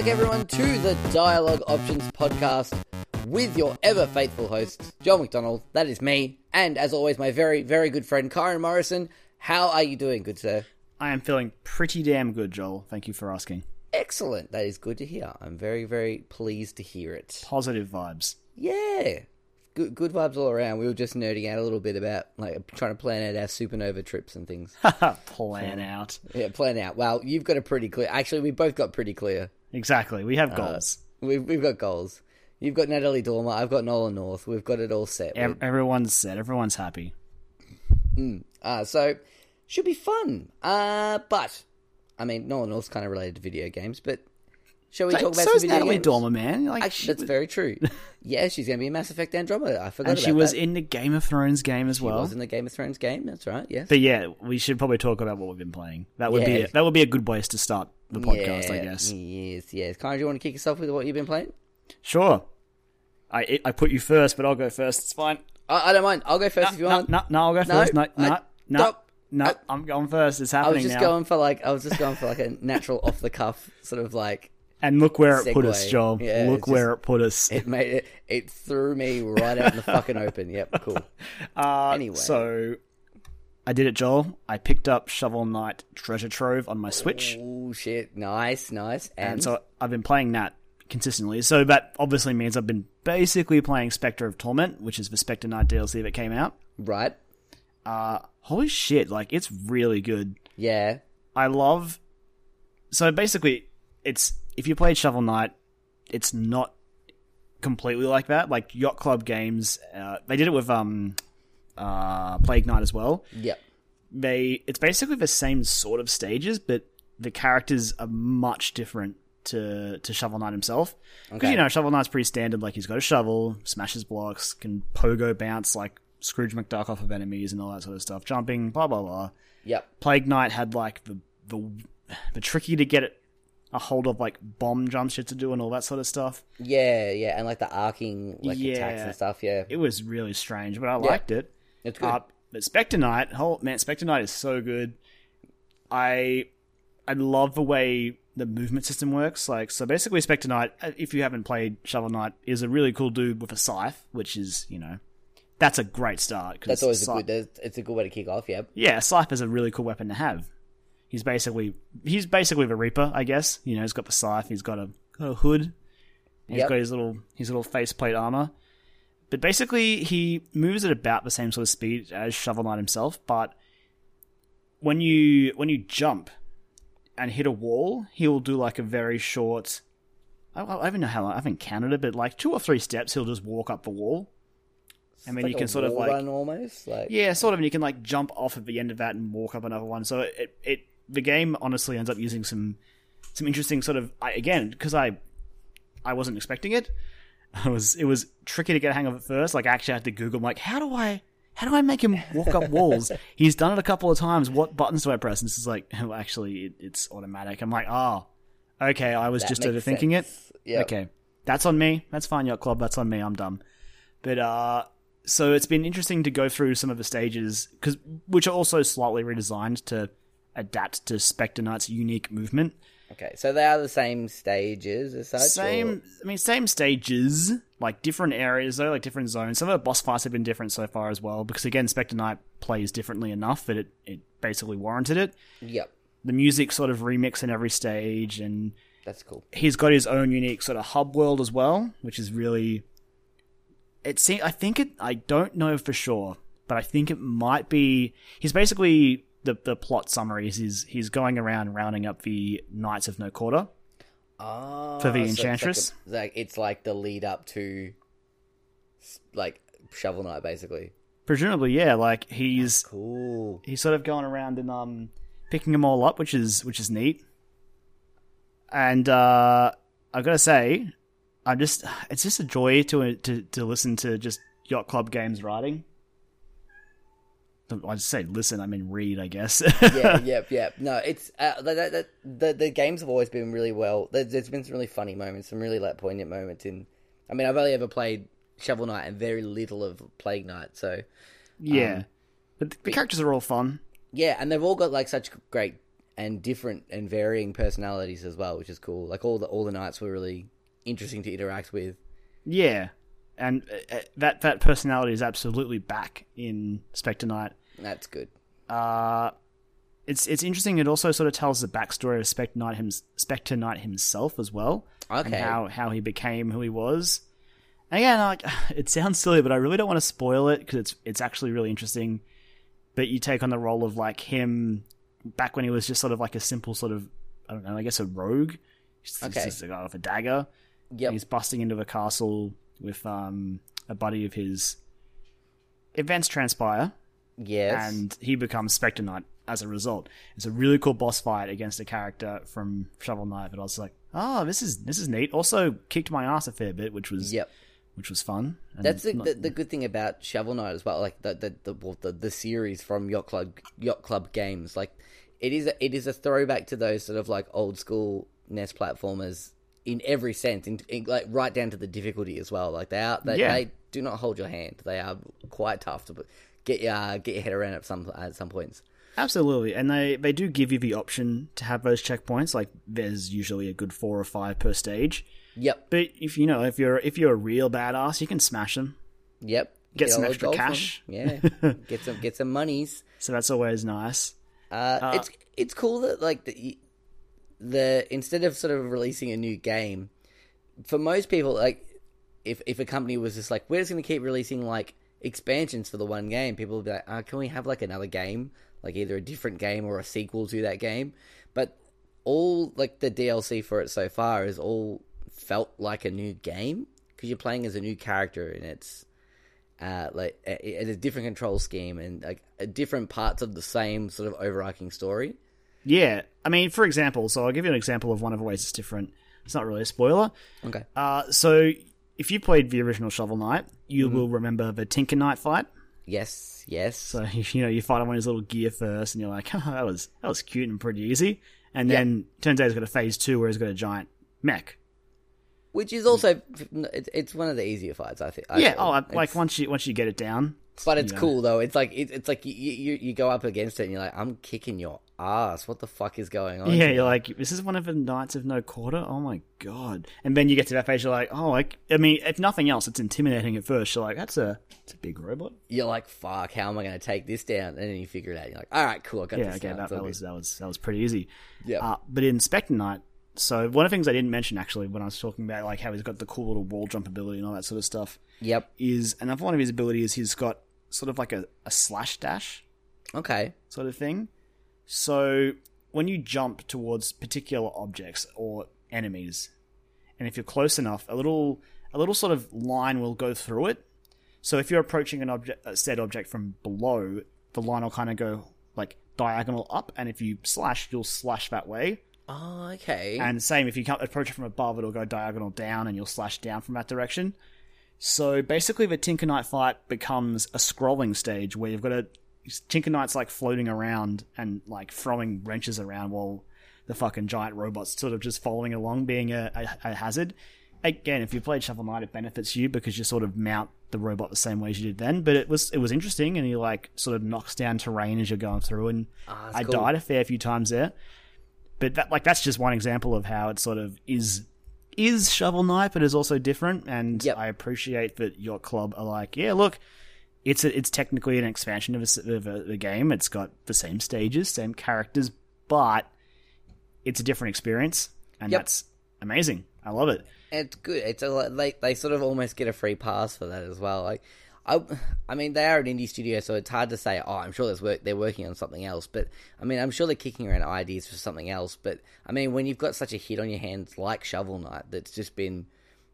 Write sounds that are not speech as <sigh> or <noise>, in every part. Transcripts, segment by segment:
Welcome back, everyone, to the Dialogue Options podcast with your ever faithful hosts, Joel McDonald, that is me, and as always, my very, very good friend, Karen Morrison. How are you doing, good sir? I am feeling pretty damn good, Joel. Thank you for asking. Excellent. That is good to hear. I'm very, very pleased to hear it. Positive vibes. Yeah. Good, good vibes all around. We were just nerding out a little bit about like trying to plan out our supernova trips and things. <laughs> Plan out. yeah, plan out. Well, you've got a pretty clear. Actually, we both got pretty clear. Exactly. We Uh, have goals. We've we've got goals. You've got Natalie Dormer. I've got Nolan North. We've got it all set. Ev- everyone's set. Everyone's happy. Uh, so should be fun. Uh, but I mean, Nolan North's kind of related to video games. But shall we talk about so some is video Natalie games? Dormer, man. Like Actually, that's was, very true. yeah, she's going to be in Mass Effect Andromeda. I forgot and she was that. in the Game of Thrones game as She well. was in the Game of Thrones game. That's right. Yes. But yeah, we should probably talk about what we've been playing. That would be a, that would be a good place to start the podcast, I guess. Yes, yes. Karen, do you want to kick us off with what you've been playing? Sure. I I put you first, but I'll go first. It's fine. I, I don't mind. I'll go first if you No, want. no, no, I'll go No, first. No, I- no, no, stop. no. I- I'm going first. It's happening. I was just now. going for like I was just going for like a natural off the cuff sort of like and look where it put us, Joel. Yeah, look where it put us. <laughs> it made it it threw me right out in the fucking open. Yep, <laughs> cool. Uh, Anyway. So I did it, Joel. I picked up Shovel Knight Treasure Trove on my Switch, Oh shit! Nice, nice. And, and so I've been playing that consistently. So that obviously means I've been basically playing Spectre of Torment, which is the Spectre Knight DLC that came out. right, Uh, holy shit! Like it's really good. yeah, I love. So basically, it's if you played Shovel Knight, it's not completely like that. Like Yacht Club games, uh, they did it with um, uh, Plague Knight as well. yep, they it's basically the same sort of stages, but the characters are much different to to Shovel Knight himself. Because Okay. you know Shovel Knight's pretty standard. Like he's got a shovel, smashes blocks, can pogo bounce like Scrooge McDuck off of enemies and all that sort of stuff, jumping, blah blah blah. yep, Plague Knight had like the the the tricky to get it a hold of like bomb jumps you had to do and all that sort of stuff. yeah, yeah, and like the arcing like attacks and stuff. Yeah, It was really strange, but I liked it. it's good. Uh, but Spectre Knight, oh man, Spectre Knight is so good. I I love the way the movement system works. Like, so basically, Spectre Knight, uh, if you haven't played Shovel Knight, is a really cool dude with a scythe, which is you know, that's a great start. 'cause That's always a scythe- good. It's a good way to kick off. Yeah. Yeah, a scythe is a really cool weapon to have. He's basically he's basically the Reaper, I guess. You know, he's got the scythe, he's got a, a hood, he's Yep. got his little his little faceplate armor. But basically, he moves at about the same sort of speed as Shovel Knight himself. But when you when you jump and hit a wall, he'll do like a very short. I, I don't know how long, I haven't counted it, but like two or three steps, he'll just walk up the wall. I mean, Like you can sort of like run almost like yeah, sort of, and you can like jump off at the end of that and walk up another one. So it, it the game honestly ends up using some some interesting sort of I, again because I I wasn't expecting it. <laughs> I was it was tricky to get a hang of at first. Like I actually had to Google I'm like how do I how do I make him walk up walls? <laughs> He's done it a couple of times. What buttons do I press? And this is like <laughs> oh, actually it, it's automatic. I'm like oh okay, I was That just overthinking it. Yep. Okay, that's on me. That's fine, yacht club. That's on me. I'm dumb. But uh, so it's been interesting to go through some of the stages because which are also slightly redesigned to adapt to Spectre Knight's unique movement. Okay, so they are the same stages as such. Same, I mean, same stages, like different areas though, like different zones. Some of the boss fights have been different so far as well because again, Spectre Knight plays differently enough that it it basically warranted it. Yep, The music sort of remix in every stage and that's cool. he's got his own unique sort of hub world as well, which is really. It seems. I think it. I don't know for sure, but I think it might be. He's basically the the plot summary is he's going around rounding up the Knights of No Quarter. Oh, For the so it's like Enchantress? a- it's like the lead up to like Shovel Knight, basically. Presumably, yeah. Like he's Cool. he's sort of going around and um picking them all up, which is which is neat. And uh I gotta say, I'm just it's just a joy to to to listen to just yacht club games writing. I just say listen, I mean read, I guess. yeah, <laughs> yep, yep. No, it's uh, that, that, the the games have always been really well. There, there's been some really funny moments, some really like poignant moments. In, I mean, I've only ever played Shovel Knight and very little of Plague Knight, so yeah. Um, but the characters are all fun. yeah, and they've all got like such great and different and varying personalities as well, which is cool. Like all the all the knights were really interesting to interact with. Yeah, and uh, uh, that that personality is absolutely back in Spectre Knight. That's good. Uh, it's it's interesting. It also sort of tells the backstory of Spectre Knight, him, Spectre Knight himself as well, and Okay. how how he became who he was. And again, like <sighs> it sounds silly, but I really don't want to spoil it because it's it's actually really interesting. But you take on the role of like him back when he was just sort of like a simple sort of I don't know, I guess a rogue. He's Okay. just a guy with a dagger. Yep. He's busting into a castle with um, a buddy of his. Events transpire, Yes. and he becomes Spectre Knight as a result. It's a really cool boss fight against a character from Shovel Knight. But I was like, oh, this is this is neat. Also, kicked my ass a fair bit, which was yep. which was fun. And That's the, not- the, the good thing about Shovel Knight as well, like the the the, well, the, the series from Yacht Club Yacht Club games. Like it is a, it is a throwback to those sort of like old school NES platformers in every sense, in, in like right down to the difficulty as well. Like they are they, Yeah. they do not hold your hand. They are quite tough to get your get your head around at some at some points. Absolutely, and they they do give you the option to have those checkpoints. Like there's usually a good four or five per stage. Yep, But if you know if you're if you're a real badass, you can smash them. yep. Get some extra cash. them. Yeah, <laughs> get some get some monies. So that's always nice. Uh, it's it's cool that like the the instead of sort of releasing a new game, for most people, like if if a company was just like we're just going to keep releasing like expansions for the one game, people would be like, uh, can we have like another game, like either a different game or a sequel to that game? But all like the DLC for it so far is all felt like a new game because you're playing as a new character and it's uh, like a, a different control scheme and like a different parts of the same sort of overarching story. Yeah, I mean, for example, so I'll give you an example of one of the ways it's different. It's not really a spoiler. Okay. Uh, so if you played the original Shovel Knight, you mm-hmm. will remember the Tinker Knight fight. Yes. Yes. So <laughs> you know you fight him on his little gear first, and you're like, <laughs> oh, that was that was cute and pretty easy. And then turns out he's got a phase two where he's got a giant mech. Which is also it's, one of the easier fights I think. I yeah, feel. oh, It's- like once you once you get it down, but it's you know. cool though. It's like it, it's like you, you you go up against it and you're like, I'm kicking your ass. What the fuck is going on? Yeah, here? you're like, this is one of the Knights of No Quarter. Oh my god! And then you get to that phase, you're like, oh, like, I mean, if nothing else, it's intimidating at first. You're like, that's a, it's a big robot. you're like, fuck. How am I going to take this down? And then you figure it out. You're like, all right, cool. I got Yeah, this. okay, that, that was that was that was pretty easy. Yeah. Uh, but in Spectre Knight, so one of the things I didn't mention actually when I was talking about like how he's got the cool little wall jump ability and all that sort of stuff Yep. is another one of his abilities. He's got sort of like a, a slash dash Okay. sort of thing. So when you jump towards particular objects or enemies, and if you're close enough, a little a little sort of line will go through it. So if you're approaching an object, a said object from below, the line will kind of go like diagonal up, and if you slash, you'll slash that way. Oh, okay. And same if you can't approach it from above, it'll go diagonal down, and you'll slash down from that direction. So basically, the Tinker Knight fight becomes a scrolling stage where you've got a Tinker Knight's like floating around and like throwing wrenches around while the fucking giant robot's sort of just following along, being a, a, a hazard. Again, if you played Shovel Knight, it benefits you because you sort of mount the robot the same way as you did then. But it was it was interesting, and he like sort of knocks down terrain as you're going through. And ah, that's I cool. died a fair few times there but that like that's just one example of how it sort of is is Shovel Knight, but is also different. And Yep. I appreciate that Yacht Club are like, yeah, look, it's a, it's technically an expansion of, a, of a, the game. It's got the same stages, same characters, but it's a different experience, and Yep. that's amazing. I love it. It's good. It's a they they sort of almost get a free pass for that as well. Like, I I mean they are an indie studio, so it's hard to say. Oh, I'm sure there's work they're working on something else. But I mean, I'm sure they're kicking around ideas for something else. But I mean, when you've got such a hit on your hands like Shovel Knight, that's just been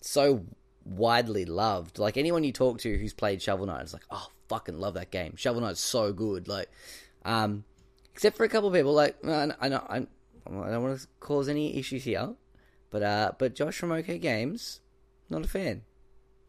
so widely loved. Like anyone you talk to who's played Shovel Knight is like, oh, fucking love that game. Shovel Knight's so good. Like, um, except for a couple of people. Like, I I know I, I don't want to cause any issues here. But uh, but Josh from OK Games, not a fan.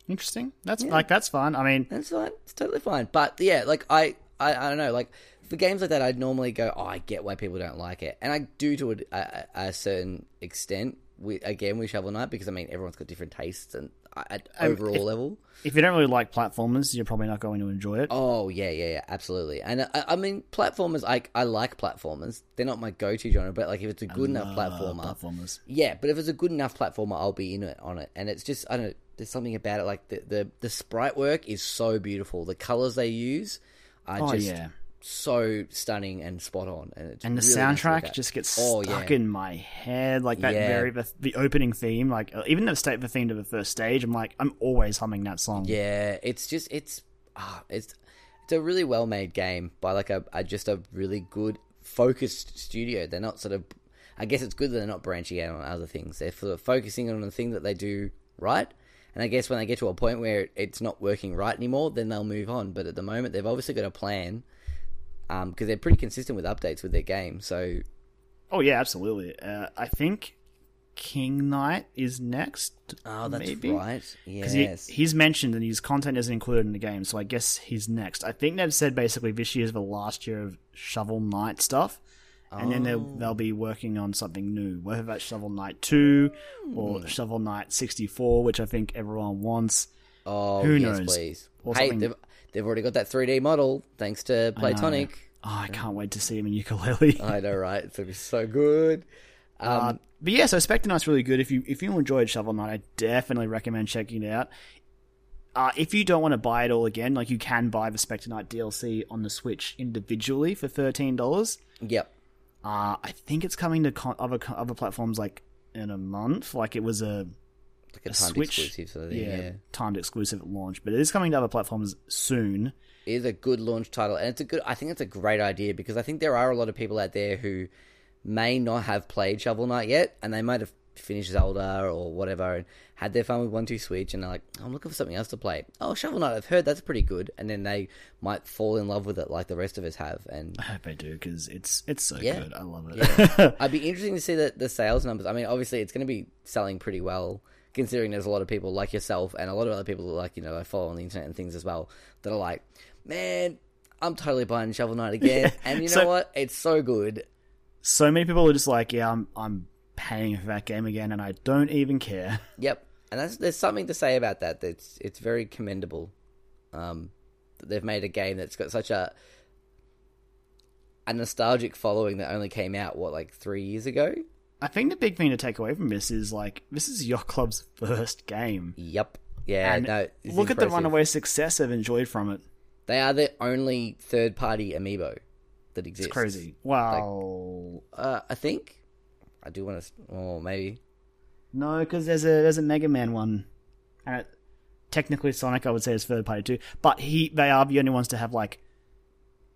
Interesting. That's like that's fine. I mean, That's fine. It's totally fine. But yeah, like I, I, I don't know. Like for games like that, I'd normally go, oh, I get why people don't like it, and I do to a, a, a certain extent. We again we Shovel Knight because I mean everyone's got different tastes and at Um, overall if- level. If you don't really like platformers, you're probably not going to enjoy it. Oh yeah, yeah, yeah, absolutely. And uh, I, I mean, platformers. I I like platformers. They're not my go-to genre, but like if it's a good enough Uh, platformer, platformers. yeah. But if it's a good enough platformer, I'll be in it on it. And it's just I don't know. There's something about it. Like the the, the sprite work is so beautiful. The colors they use are Oh just yeah, so stunning and spot on. And it's and the really nice soundtrack at. just gets Oh, stuck yeah. in my head, like that Yeah. very the, the opening theme, like uh, even the state the theme to the first stage. I'm like, I'm always humming that song. Yeah, it's just it's ah, it's it's a really well made game by like a, a just a really good focused studio. They're not sort of I guess it's good that they're not branching out on other things. They're sort of focusing on the thing that they do right. And I guess when they get to a point where it's not working right anymore, then they'll move on. But at the moment, they've obviously got a plan because they're pretty consistent with updates with their game. So Oh yeah, absolutely. Uh, I think King Knight is next. oh, that's maybe? right. Because he, Yes, he's mentioned and his content isn't included in the game, so I guess he's next. I think they've said basically this year's the last year of Shovel Knight stuff, and then they'll, Oh. they'll be working on something new, whether that's Shovel Knight 2 or Hmm. Shovel Knight 64, which I think everyone wants. oh, who yes, knows? please. Or Hey, something- they've already got that 3D model thanks to Playtonic. Oh, I can't wait to see him in Yooka-Laylee. <laughs> I know, right? It's gonna be so good. Um, Uh, but yeah, so Spectre Knight's really good. If you if you enjoyed Shovel Knight, I definitely recommend checking it out. Uh, if you don't want to buy it all again, like you can buy the Spectre Knight DLC on the Switch individually for thirteen dollars. yep. Uh, I think it's coming to con- other other platforms like in a month. Like it was a, Like a a timed Switch, exclusive sort of thing. yeah, Yeah. timed exclusive at launch, but it is coming to other platforms soon. It is a good launch title, and it's a good. I think it's a great idea because I think there are a lot of people out there who may not have played Shovel Knight yet, and they might have finished Zelda or whatever and had their fun with One Two Switch, and they're like, I'm looking for something else to play. Oh, Shovel Knight! I've heard that's pretty good, and then they might fall in love with it like the rest of us have, and I hope they do because it's it's so Yeah. good. I love it. <laughs> I'd be interesting to see the, the sales numbers. I mean, obviously, it's going to be selling pretty well, considering there's a lot of people like yourself and a lot of other people that like you know I follow on the internet and things as well that are like, man, I'm totally buying Shovel Knight again, <laughs> and you know So- what? It's so good. so many people are just like, yeah, I'm I'm paying for that game again, and I don't even care. <laughs> Yep, and that's there's something to say about that. That's it's very commendable. Um, that they've made a game that's got such a a nostalgic following that only came out what like three years ago. I think the big thing to take away from this is like this is Yacht Club's first game. Yep. Yeah. And no. look at the runaway success I've enjoyed from it. They are the only third party amiibo that exists. It's crazy. Wow. Uh, I think. I do want to. Oh, maybe. no, because there's a there's a Mega Man one, and it, technically Sonic I would say is third party too. But he they are the only ones to have like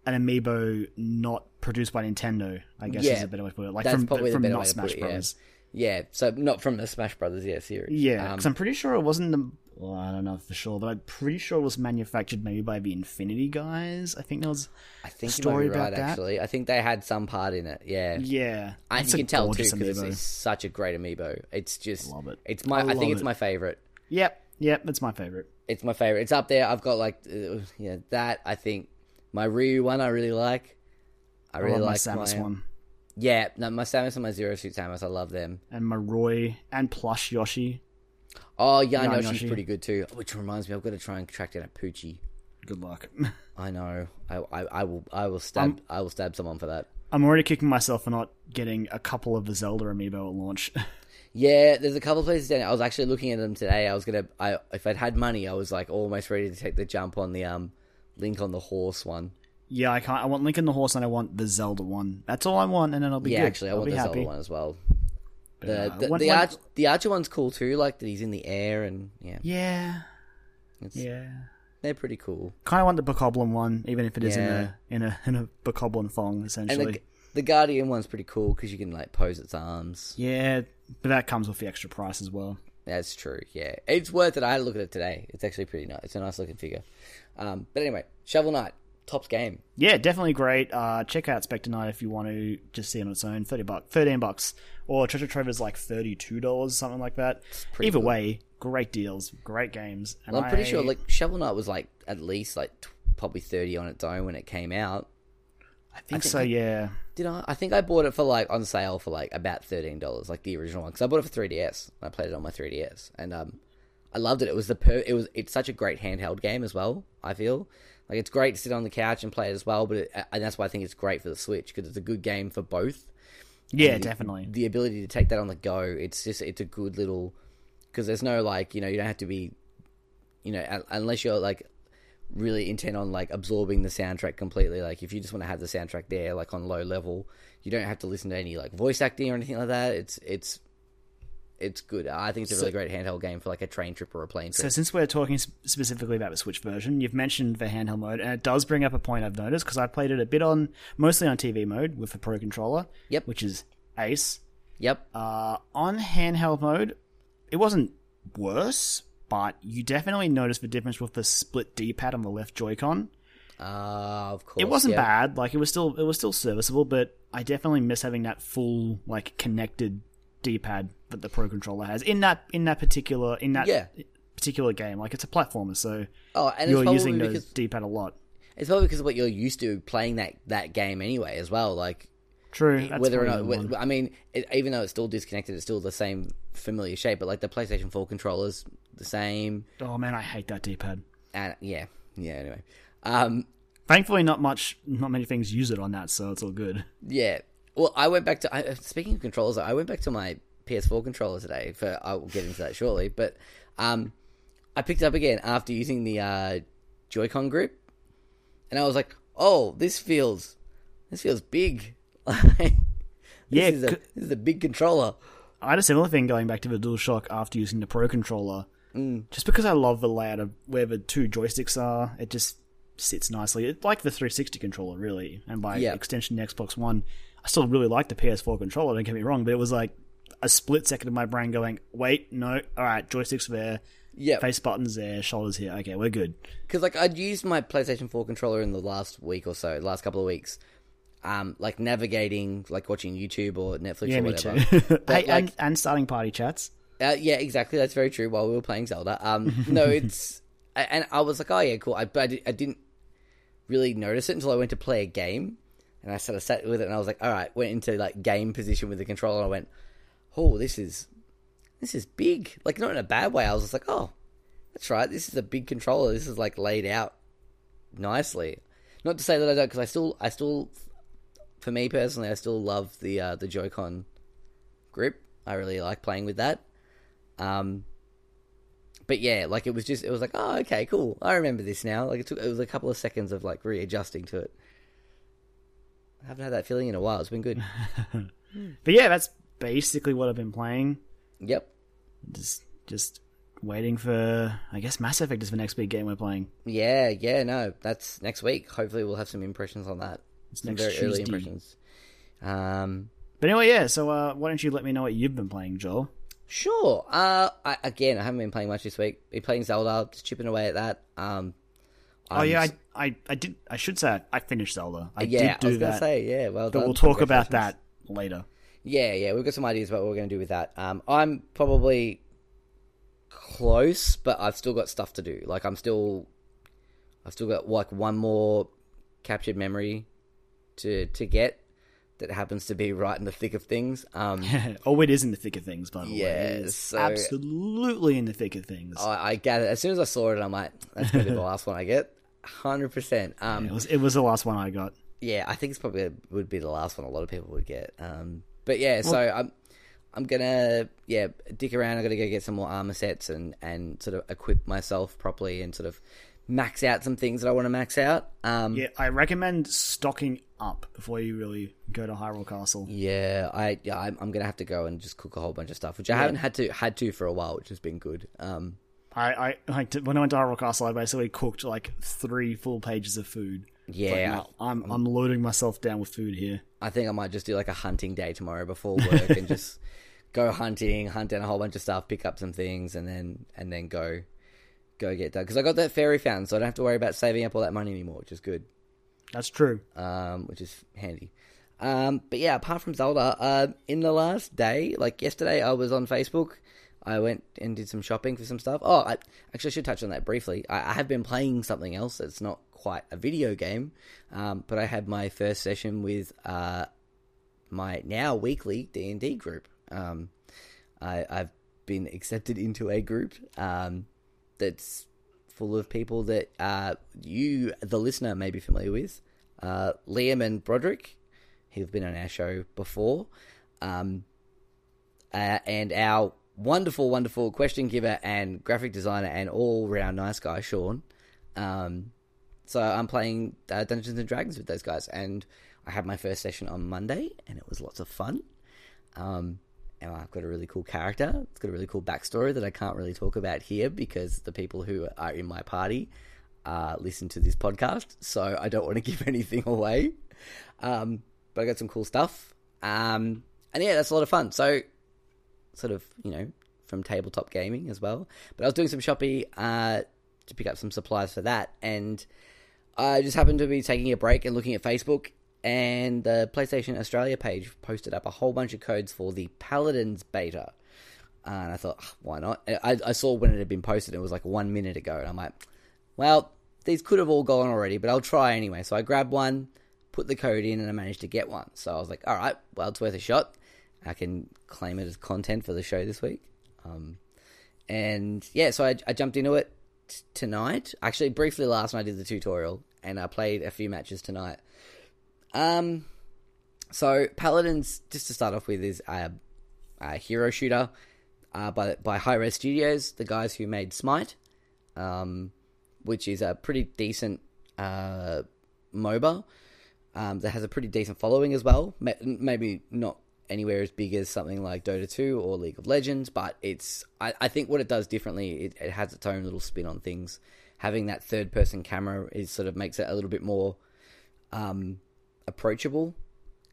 an amiibo not produced by Nintendo. I guess Yeah. is a better way to put it. Like That's from probably the from better not way to Smash put it, yeah. Brothers. Yeah. So not from the Smash Brothers, yeah, series. Yeah, Um, because I'm pretty sure it wasn't the. Well, I don't know for sure, but I'm pretty sure it was manufactured maybe by the Infinity guys. I think there was. I think story be about right. that. Actually, I think they had some part in it. Yeah. Yeah, And you can tell too because it's, such a great amiibo. It's just. Love it. It's my. I I, think it's my favorite. Yep, yep, that's my favorite. It's my favorite. It's up there. I've got like, uh, yeah, that. I think my Ryu one I really like. I I really my like Samus my, one Yeah, no, my Samus and my Zero Suit Samus. I love them. and my Roy and plush Yoshi. Oh, Yarn Yoshi's Yoshi. pretty good too. Which reminds me, I've got to try and track down a Poochy. Good luck. <laughs> I know. I, I, I will. I will stab. Um, I will stab someone for that. I'm already kicking myself for not getting a couple of the Zelda amiibo at launch. <laughs> Yeah, there's a couple of places down. there. I was actually looking at them today. I was gonna. I if I'd had money, I was like almost ready to take the jump on the um, link on the horse one. Yeah, I can't. I want Link in the Horse and I want the Zelda one. That's all I want, and then I'll be good. yeah, good. actually, I I'll want be the happy. Zelda one as well. The the, one- the, arch, the Archer one's cool too. Like that he's in the air and yeah, Yeah, it's, yeah. they're pretty cool. Kind of want the Bokoblin one, even if it is Yeah. in a in a in a Bokoblin thong, And essentially. the the Guardian one's pretty cool because you can like pose its arms. Yeah, but that comes with the extra price as well. That's true. Yeah, it's worth it. I had a look at it today. It's actually pretty nice. It's a nice looking figure. Um, but anyway, Shovel Knight, tops game. Yeah, definitely great. Uh, check out Spectre Knight if you want to just see it on its own. Thirty bucks, thirteen bucks, or Treasure Trove's like thirty two dollars, something like that. Either good. way, great deals, great games. And Well, I'm pretty I- sure like Shovel Knight was like at least like t- probably thirty on its own when it came out. I think think so. I- Yeah, Did I? I think I bought it for like on sale for like about thirteen dollars, like the original one, because I bought it for 3DS. I played it on my 3DS, and um, I loved it. It was the per- it was it's such a great handheld game as well. I feel like it's great to sit on the couch and play it as well, but it, and that's why I think it's great for the Switch because it's a good game for both. Yeah, And definitely. The ability to take that on the go, it's just it's a good little because there's no like you know you don't have to be you know unless you're like really intent on like absorbing the soundtrack completely. Like if you just want to have the soundtrack there like on low level, you don't have to listen to any like voice acting or anything like that. It's it's it's good. I think it's a really great handheld game for like a train trip or a plane trip. So since we're talking specifically about the Switch version, you've mentioned the handheld mode, and it does bring up a point I've noticed because I played it a bit on mostly on TV mode with the Pro controller. Yep. Which is ace. Yep. Uh, on handheld mode, it wasn't worse, but you definitely noticed the difference with the split D-pad on the left Joy-Con. Uh, of course. It wasn't yeah. bad, like it was still it was still serviceable, but I definitely miss having that full like connected D-pad that the Pro controller has in that in that particular in that Yeah. particular game. Like it's a platformer, so Oh, and you're using those because D-pad a lot. it's probably because of what you're used to playing that that game anyway as well. Like True. That's whether or not, one. I mean, it, even though it's still disconnected, it's still the same familiar shape. But like the PlayStation Four controllers, the same. Oh man, I hate that D-pad. And yeah, yeah. Anyway, um, Thankfully, not much, not many things use it on that, so it's all good. yeah. Well, I went back to I, speaking of controllers. I went back to my PS4 controller today. For I will get into that shortly. But um, I picked it up again after using the uh, Joy-Con grip, and I was like, "Oh, this feels, this feels big." <laughs> this Yeah, is a, this is a big controller. I had a similar thing going back to the DualShock after using the Pro controller. Mm. Just because I love the layout of where the two joysticks are, it just sits nicely. It's like the 360 controller, really. And by Yeah. extension, the Xbox One, I still really like the PS4 controller. Don't get me wrong, but it was like a split second of my brain going, "Wait, no, all right, joysticks there, Yeah, face buttons there, shoulders here. Okay, we're good." because like I'd used my PlayStation 4 controller in the last week or so, last couple of weeks, um, like navigating, like watching YouTube or Netflix Yeah, or me whatever. too. <laughs> But, hey, like- and, and starting party chats. Uh, yeah, exactly. That's very true. While we were playing Zelda, um, <laughs> no, it's and I was like, oh yeah, cool. I, but I, di- I didn't really notice it until I went to play a game, and I sort of sat with it, and I was like, all right, went into like game position with the controller, and I went, oh, this is this is big. Like not in a bad way. I was just like, oh, that's right. This is a big controller. This is like laid out nicely. Not to say that I don't, because I still, I still, for me personally, I still love the uh, the Joy-Con grip. I really like playing with that. Um, but yeah, like it was just, it was like, oh, okay, cool. I remember this now. Like it took, it was a couple of seconds of like readjusting to it. I haven't had that feeling in a while. It's been good. <laughs> But yeah, that's basically what I've been playing. yep. Just, just waiting for. I guess Mass Effect is the next big game we're playing. Yeah, yeah, no, that's next week. Hopefully, we'll have some impressions on that. It's some next very early impressions. Um, But anyway, yeah. So uh, why don't you let me know what you've been playing, Joel? Sure. Uh, I, again, I haven't been playing much this week. Been playing Zelda, just chipping away at that. Um, oh yeah, I, I, I, did. I should say I, I finished Zelda. I yeah. did do I was that. say, yeah. Well but done. we'll talk about that later. Yeah, yeah. We've got some ideas about what we're going to do with that. Um, I'm probably close, but I've still got stuff to do. Like I'm still, I've still got like one more captured memory to to get that happens to be right in the thick of things. Um, <laughs> oh, it is in the thick of things, by the way. Yeah, is so- absolutely in the thick of things. I, I gathered as soon as I saw it, I'm like, that's going to be the last one I get. Hundred percent. Um, it was it was the last one I got. yeah, I think it's probably would be the last one a lot of people would get. Um, but yeah, so I'm I'm gonna yeah dick around. I'm gonna go get some more armor sets and and sort of equip myself properly and sort of max out some things that I want to max out. Um, Yeah, I recommend stocking up before you really go to Hyrule Castle. yeah, I yeah I'm, I'm gonna have to go and just cook a whole bunch of stuff, which I haven't had to had to for a while, which has been good. Um, I, I like when I went to Hyrule Castle, I basically cooked like three full pages of food. Yeah, Like, no, I'm I'm loading myself down with food here. I think I might just do like a hunting day tomorrow before work and just <laughs> go hunting, hunt down a whole bunch of stuff, pick up some things, and then and then go go get that because I got that fairy fountain, so I don't have to worry about saving up all that money anymore, which is good, That's true. um, which is handy. Um, but yeah, apart from Zelda, uh, in the last day, like yesterday, I was on Facebook. I went and did some shopping for some stuff. Oh, I actually I should touch on that briefly. I, I have been playing something else that's not quite a video game, um, but I had my first session with uh, my now weekly D and D group. Um, I, I've been accepted into a group um, that's full of people that uh, you, the listener, may be familiar with. Uh, Liam and Broderick, who've been on our show before, um, uh, and our wonderful, wonderful question giver and graphic designer and all round nice guy, Sean. Um, so I'm playing uh, Dungeons and Dragons with those guys, and I had my first session on Monday, and it was lots of fun. Um, and I've got a really cool character. It's got a really cool backstory that I can't really talk about here because the people who are in my party uh, listen to this podcast, so I don't want to <laughs> give anything away. Um, but I got some cool stuff, um, and yeah, that's a lot of fun. So, sort of, you know, from tabletop gaming as well. But I was doing some shopping uh, to pick up some supplies for that, and I just happened to be taking a break and looking at Facebook, and the PlayStation Australia page posted up a whole bunch of codes for the Paladins beta. And I thought, "Ah, why not? I, I saw when it had been posted, it was like one minute ago, and I'm like, well, these could have all gone already, but I'll try anyway. So I grabbed one, put the code in, and I managed to get one. So I was like, all right, well, it's worth a shot. I can claim it as content for the show this week. Um, and yeah, so I, I jumped into it tonight. Actually, briefly last night I did the tutorial, and I played a few matches tonight. Um, so Paladins, just to start off with, is a, a hero shooter uh, by by Hi-Rez Studios, the guys who made Smite, um, which is a pretty decent uh, MOBA um, that has a pretty decent following as well. Maybe not anywhere as big as something like Dota 2 or League of Legends, but it's I, I think what it does differently, it, it has its own little spin on things. Having that third person camera is sort of makes it a little bit more um, approachable.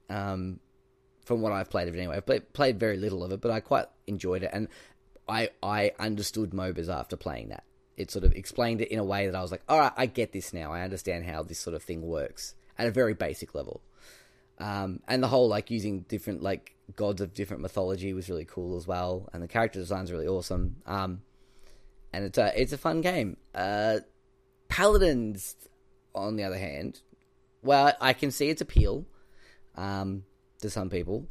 Um, from what I've played of it anyway, I've played, played very little of it, but I quite enjoyed it, and I I understood MOBAs after playing that. It sort of explained it in a way that I was like, all right, I get this now. I understand how this sort of thing works at a very basic level. Um, and the whole like using different like gods of different mythology was really cool as well, and the character design's really awesome. Um, and it's a it's a fun game. Uh, Paladins, on the other hand, well, I can see its appeal um, to some people.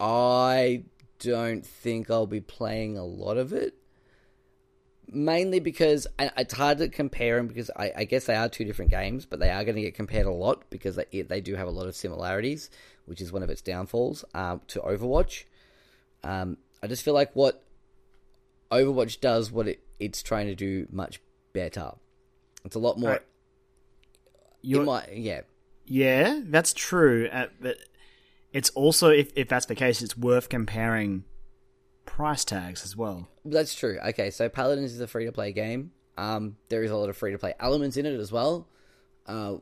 I don't think I'll be playing a lot of it. Mainly because and it's hard to compare them because I, I guess they are two different games, but they are going to get compared a lot because they, they do have a lot of similarities, which is one of its downfalls um, to Overwatch. Um, I just feel like what Overwatch does, what it, it's trying to do much better. It's a lot more. Right. you might, yeah, yeah, that's true. Uh, but it's also, if, if that's the case, it's worth comparing price tags as well. That's true. Okay, so Paladins is a free to play game. Um, there is a lot of free to play elements in it as well. Uh,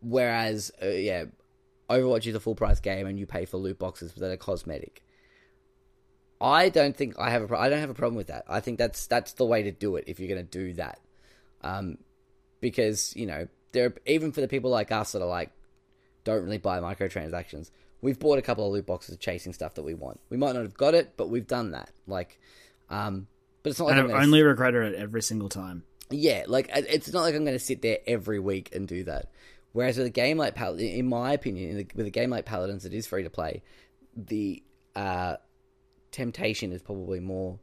whereas, uh, yeah, Overwatch is a full price game and you pay for loot boxes that are cosmetic. I don't think I have a pro- I don't have a problem with that. I think that's that's the way to do it if you're going to do that. Um, because you know there even for the people like us that are like don't really buy microtransactions. We've bought a couple of loot boxes chasing stuff that we want. We might not have got it, but we've done that. Like, um, but it's not like And I've only regretted it every single time. yeah, like it's not like I'm going to sit there every week and do that. Whereas with a game like Paladin, in my opinion, in a, with a game like Paladins, it is free to play. The uh, temptation is probably more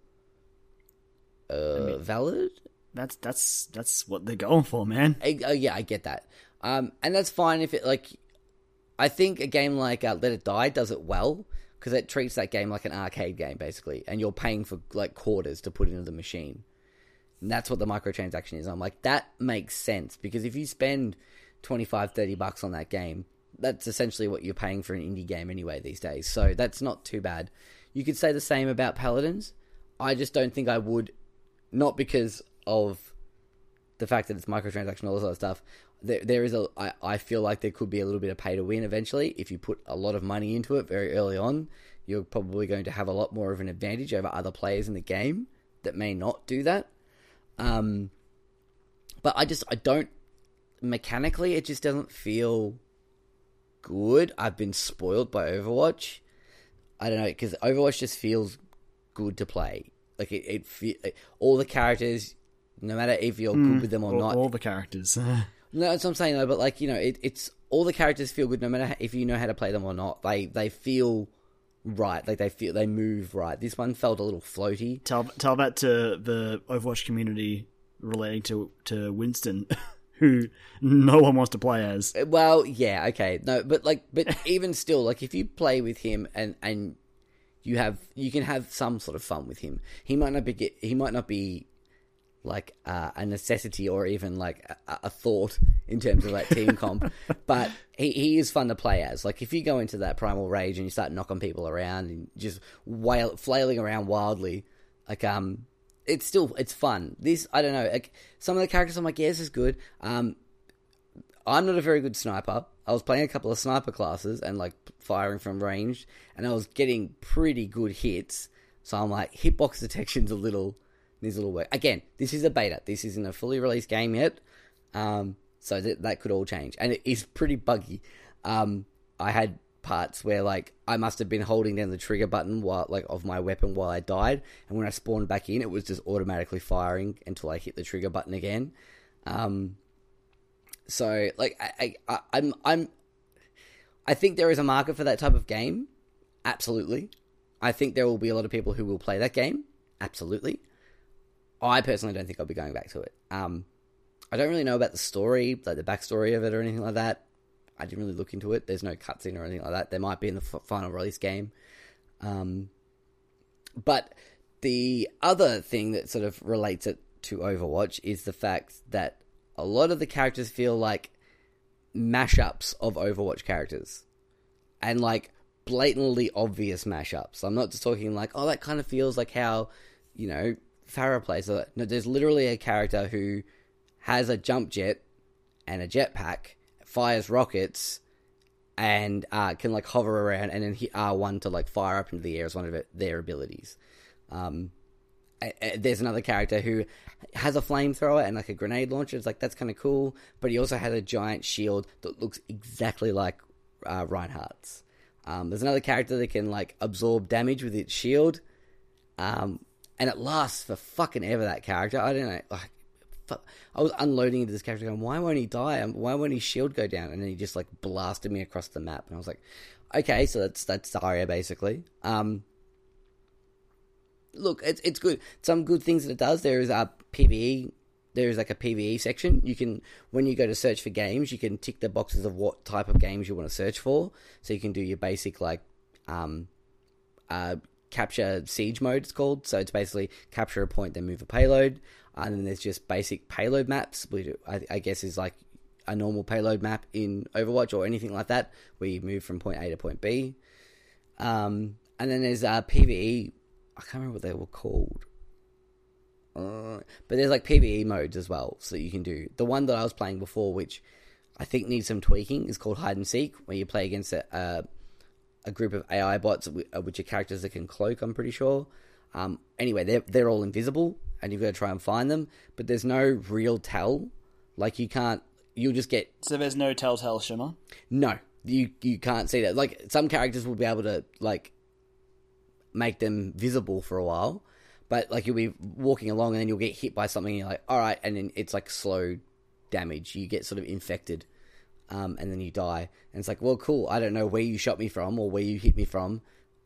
uh, valid. That's that's that's what they're going for, man. I, oh yeah, I get that, um, and that's fine if it like. I think a game like uh, Let It Die does it well because it treats that game like an arcade game basically, and you're paying for like quarters to put into the machine. And that's what the microtransaction is. I'm like, that makes sense because if you spend 25, 30 bucks on that game, that's essentially what you're paying for an indie game anyway these days. So that's not too bad. You could say the same about Paladins. I just don't think I would, not because of the fact that it's microtransaction, all this other stuff. There, there is a. I, I feel like there could be a little bit of pay to win eventually. If you put a lot of money into it very early on, you're probably going to have a lot more of an advantage over other players in the game that may not do that. Um, but I just I don't mechanically it just doesn't feel good. I've been spoiled by Overwatch. I don't know because Overwatch just feels good to play. Like it, it, all the characters, no matter if you're good with them or all, not. all the characters. <laughs> No, that's what I'm saying though. But like you know, it, it's all the characters feel good no matter if you know how to play them or not. They they feel right. Like they feel they move right. This one felt a little floaty. Tell tell that to the Overwatch community relating to to Winston, <laughs> who no one wants to play as. Uh, Well, yeah, okay, no, but like, but <laughs> even still, like, if you play with him and and you have you can have some sort of fun with him. He might not be get, he might not be like uh, a necessity or even like a, a thought in terms of like team comp, <laughs> but he he is fun to play as. Like, if you go into that primal rage and you start knocking people around and just wail, flailing around wildly, like um. It's still it's fun. This I don't know. Like some of the characters, I'm like, yeah, this is good. Um, I'm not a very good sniper. I was playing a couple of sniper classes and like firing from range, and I was getting pretty good hits. So I'm like, hitbox detection's a little a little work. Again, this is a beta. This isn't a fully released game yet, um, so that that could all change, and it is pretty buggy. Um, I had parts where like I must have been holding down the trigger button while like of my weapon while I died, and when I spawned back in, it was just automatically firing until I hit the trigger button again. Um, so like I, I I'm I'm I think there is a market for that type of game. Absolutely. I think there will be a lot of people who will play that game. Absolutely. I personally don't think I'll be going back to it. Um, I don't really know about the story, like the backstory of it or anything like that. I didn't really look into it. There's no cutscene or anything like that. There might be in the f- final release game. Um, but the other thing that sort of relates it to Overwatch is the fact that a lot of the characters feel like mashups of Overwatch characters. And like blatantly obvious mashups. I'm not just talking like, oh, that kind of feels like how, you know, Pharah plays. There's literally a character who has a jump jet and a jetpack, fires rockets, and uh, can like hover around and then hit R1 to like fire up into the air as one of their abilities. Um, there's another character who has a flamethrower and like a grenade launcher. It's like that's kind of cool, but he also has a giant shield that looks exactly like uh, Reinhardt's. Um, there's another character that can like absorb damage with its shield, um, and it lasts for fucking ever. That character, I don't know. Like, I was unloading into this character, going, "Why won't he die? Um, Why won't his shield go down?" And then he just like blasted me across the map, and I was like, "Okay, so that's that's Zarya basically." Um, look, it's it's good. Some good things that it does. There is a PVE. There is like a PVE section. You can when you go to search for games, you can tick the boxes of what type of games you want to search for. So you can do your basic like um, uh, capture siege mode. It's called. So it's basically capture a point, then move a payload. And then there's just basic payload maps, which I, I guess is like a normal payload map in Overwatch or anything like that, where you move from point A to point B. Um, and then there's uh, PVE. I can't remember what they were called. Uh, but there's like PVE modes as well, so you can do. The one that I was playing before, which I think needs some tweaking, is called Hide and Seek, where you play against a, a group of AI bots, uh, which are characters that can cloak, I'm pretty sure. Um, anyway, they're, they're all invisible, and you've got to try and find them, but there's no real tell. Like, you can't. You'll just get So there's no telltale shimmer. no, you you can't see that. Like some characters will be able to like make them visible for a while, but like you'll be walking along and then you'll get hit by something. and You're like, all right, and then it's like slow damage. You get sort of infected, um, and then you die. And it's like, well, cool. I don't know where you shot me from or where you hit me from.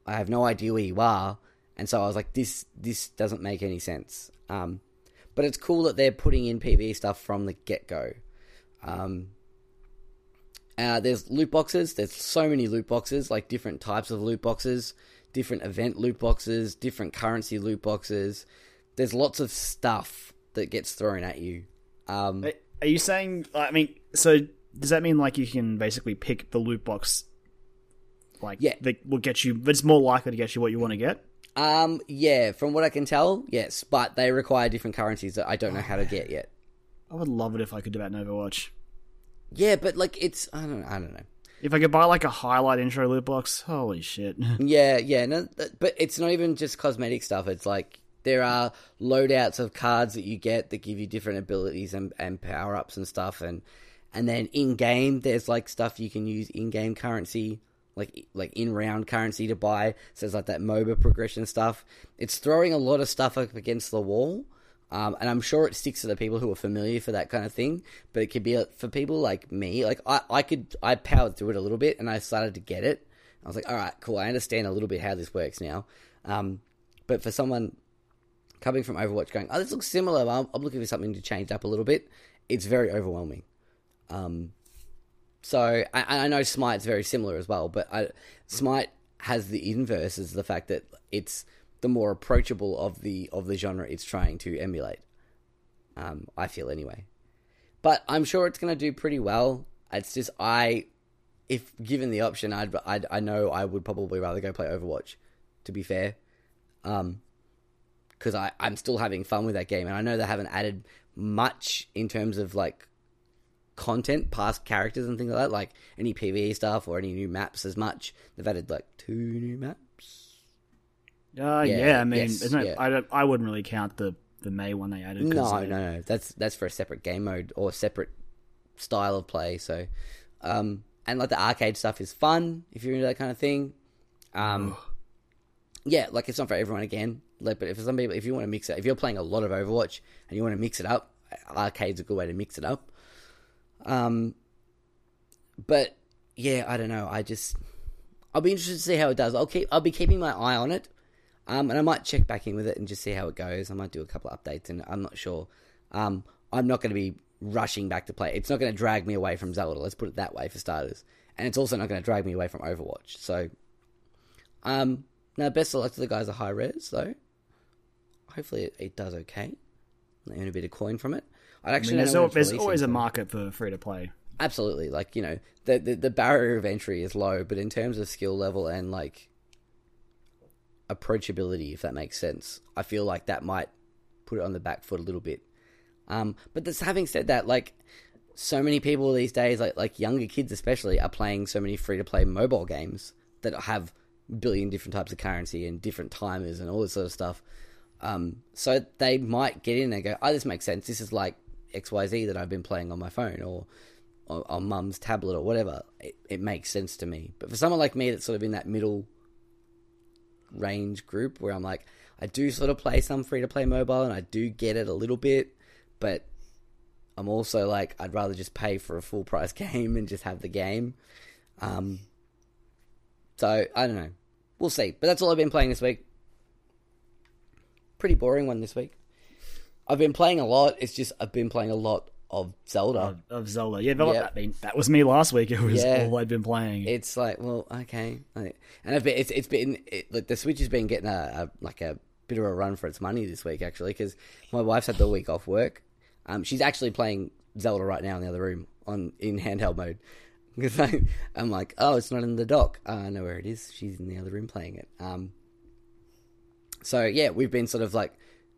I have no idea where you are. And so I was like, this this doesn't make any sense. Um, but it's cool that they're putting in PvE stuff from the get go. Um, uh, there's loot boxes. There's so many loot boxes, like different types of loot boxes, different event loot boxes, different currency loot boxes. There's lots of stuff that gets thrown at you. Um, Are you saying? I mean, so does that mean like you can basically pick the loot box, like Yeah. that will get you? It's more likely to get you what you want to get. um, yeah, from what I can tell, yes, but they require different currencies that I don't know how to get yet. I would love it if I could do that in Overwatch. Yeah, but like it's I don't I don't know. If I could buy like a highlight intro loot box, holy shit! <laughs> Yeah, yeah, no, but it's not even just cosmetic stuff. It's like there are loadouts of cards that you get that give you different abilities and, and power ups and stuff, and and then in game there's like stuff you can use in game currency, like like in round currency to buy. So there's like that MOBA progression stuff. It's throwing a lot of stuff up against the wall. Um, and I'm sure it sticks to the people who are familiar for that kind of thing. But it could be uh, for people like me. Like I, I could, I powered through it a little bit, and I started to get it. I was like, all right, cool. I understand a little bit how this works now. Um, but for someone coming from Overwatch, going, oh, this looks similar. I'm, I'm looking for something to change up a little bit. It's very overwhelming. Um, so I, I know Smite's very similar as well, but I, Smite has the inverse is the fact that it's the more approachable of the of the genre it's trying to emulate. Um, I feel anyway, but I'm sure it's going to do pretty well. It's just I, if given the option, I'd, I'd I know I would probably rather go play Overwatch. To be fair, um, because I I'm still having fun with that game, and I know they haven't added much in terms of like content past characters and things like that, like any PVE stuff or any new maps as much. They've added like two new maps. Uh, yeah, Yeah, I mean, yes, isn't it- yeah. I don't, I wouldn't really count the the May one they added. No, they- no, no. That's that's for a separate game mode or separate style of play. So, um, and like the arcade stuff is fun if you're into that kind of thing. Um, yeah, like it's not for everyone again. Like, but if for some people, if you want to mix it, if you're playing a lot of Overwatch and you want to mix it up, arcade's a good way to mix it up. Um, but yeah, I don't know. I just I'll be interested to see how it does. I'll keep I'll be keeping my eye on it. Um, and I might check back in with it and just see how it goes. I might do a couple of updates, and I'm not sure. Um, I'm not going to be rushing back to play. It's not going to drag me away from Zelda. Let's put it that way for starters. And it's also not going to drag me away from Overwatch. So, um, now best of luck to the guys at Hi-Rez, though. Hopefully, it, it does okay. Earn a bit of coin from it. I I actually mean, there's, there's always a market for free to play. absolutely like you know the, the the barrier of entry is low but in terms of skill level and like approachability if that makes sense i feel like that might put it on the back foot a little bit um but this, having said that like so many people these days like like younger kids especially are playing so many free to play mobile games that have billion different types of currency and different timers and all this sort of stuff um, so they might get in and go, oh, this makes sense. This is like XYZ that I've been playing on my phone or, or on mum's tablet or whatever. It, it makes sense to me. But for someone like me that's sort of in that middle range group where I'm like, I do sort of play some free to play mobile and I do get it a little bit, but I'm also like, I'd rather just pay for a full price <laughs> game and just have the game. Um, so I don't know. We'll see. But that's all I've been playing this week pretty boring one this week. I've been playing a lot. It's just I've been playing a lot of Zelda. Of, of Zelda, yeah, but Yeah. I mean, that was me last week. <laughs> It was Yeah. all I'd been playing. It's like, well, okay, Like- and I've been, it's it's been it, like the Switch has been getting a, a like a bit of a run for its money this week actually because my wife's had the week off work. Um, she's actually playing Zelda right now in the other room on in handheld mode. <laughs> Because I, I'm like, oh, it's not in the dock. Uh, I know where it is. She's in the other room playing it. Um, so yeah, we've been sort of like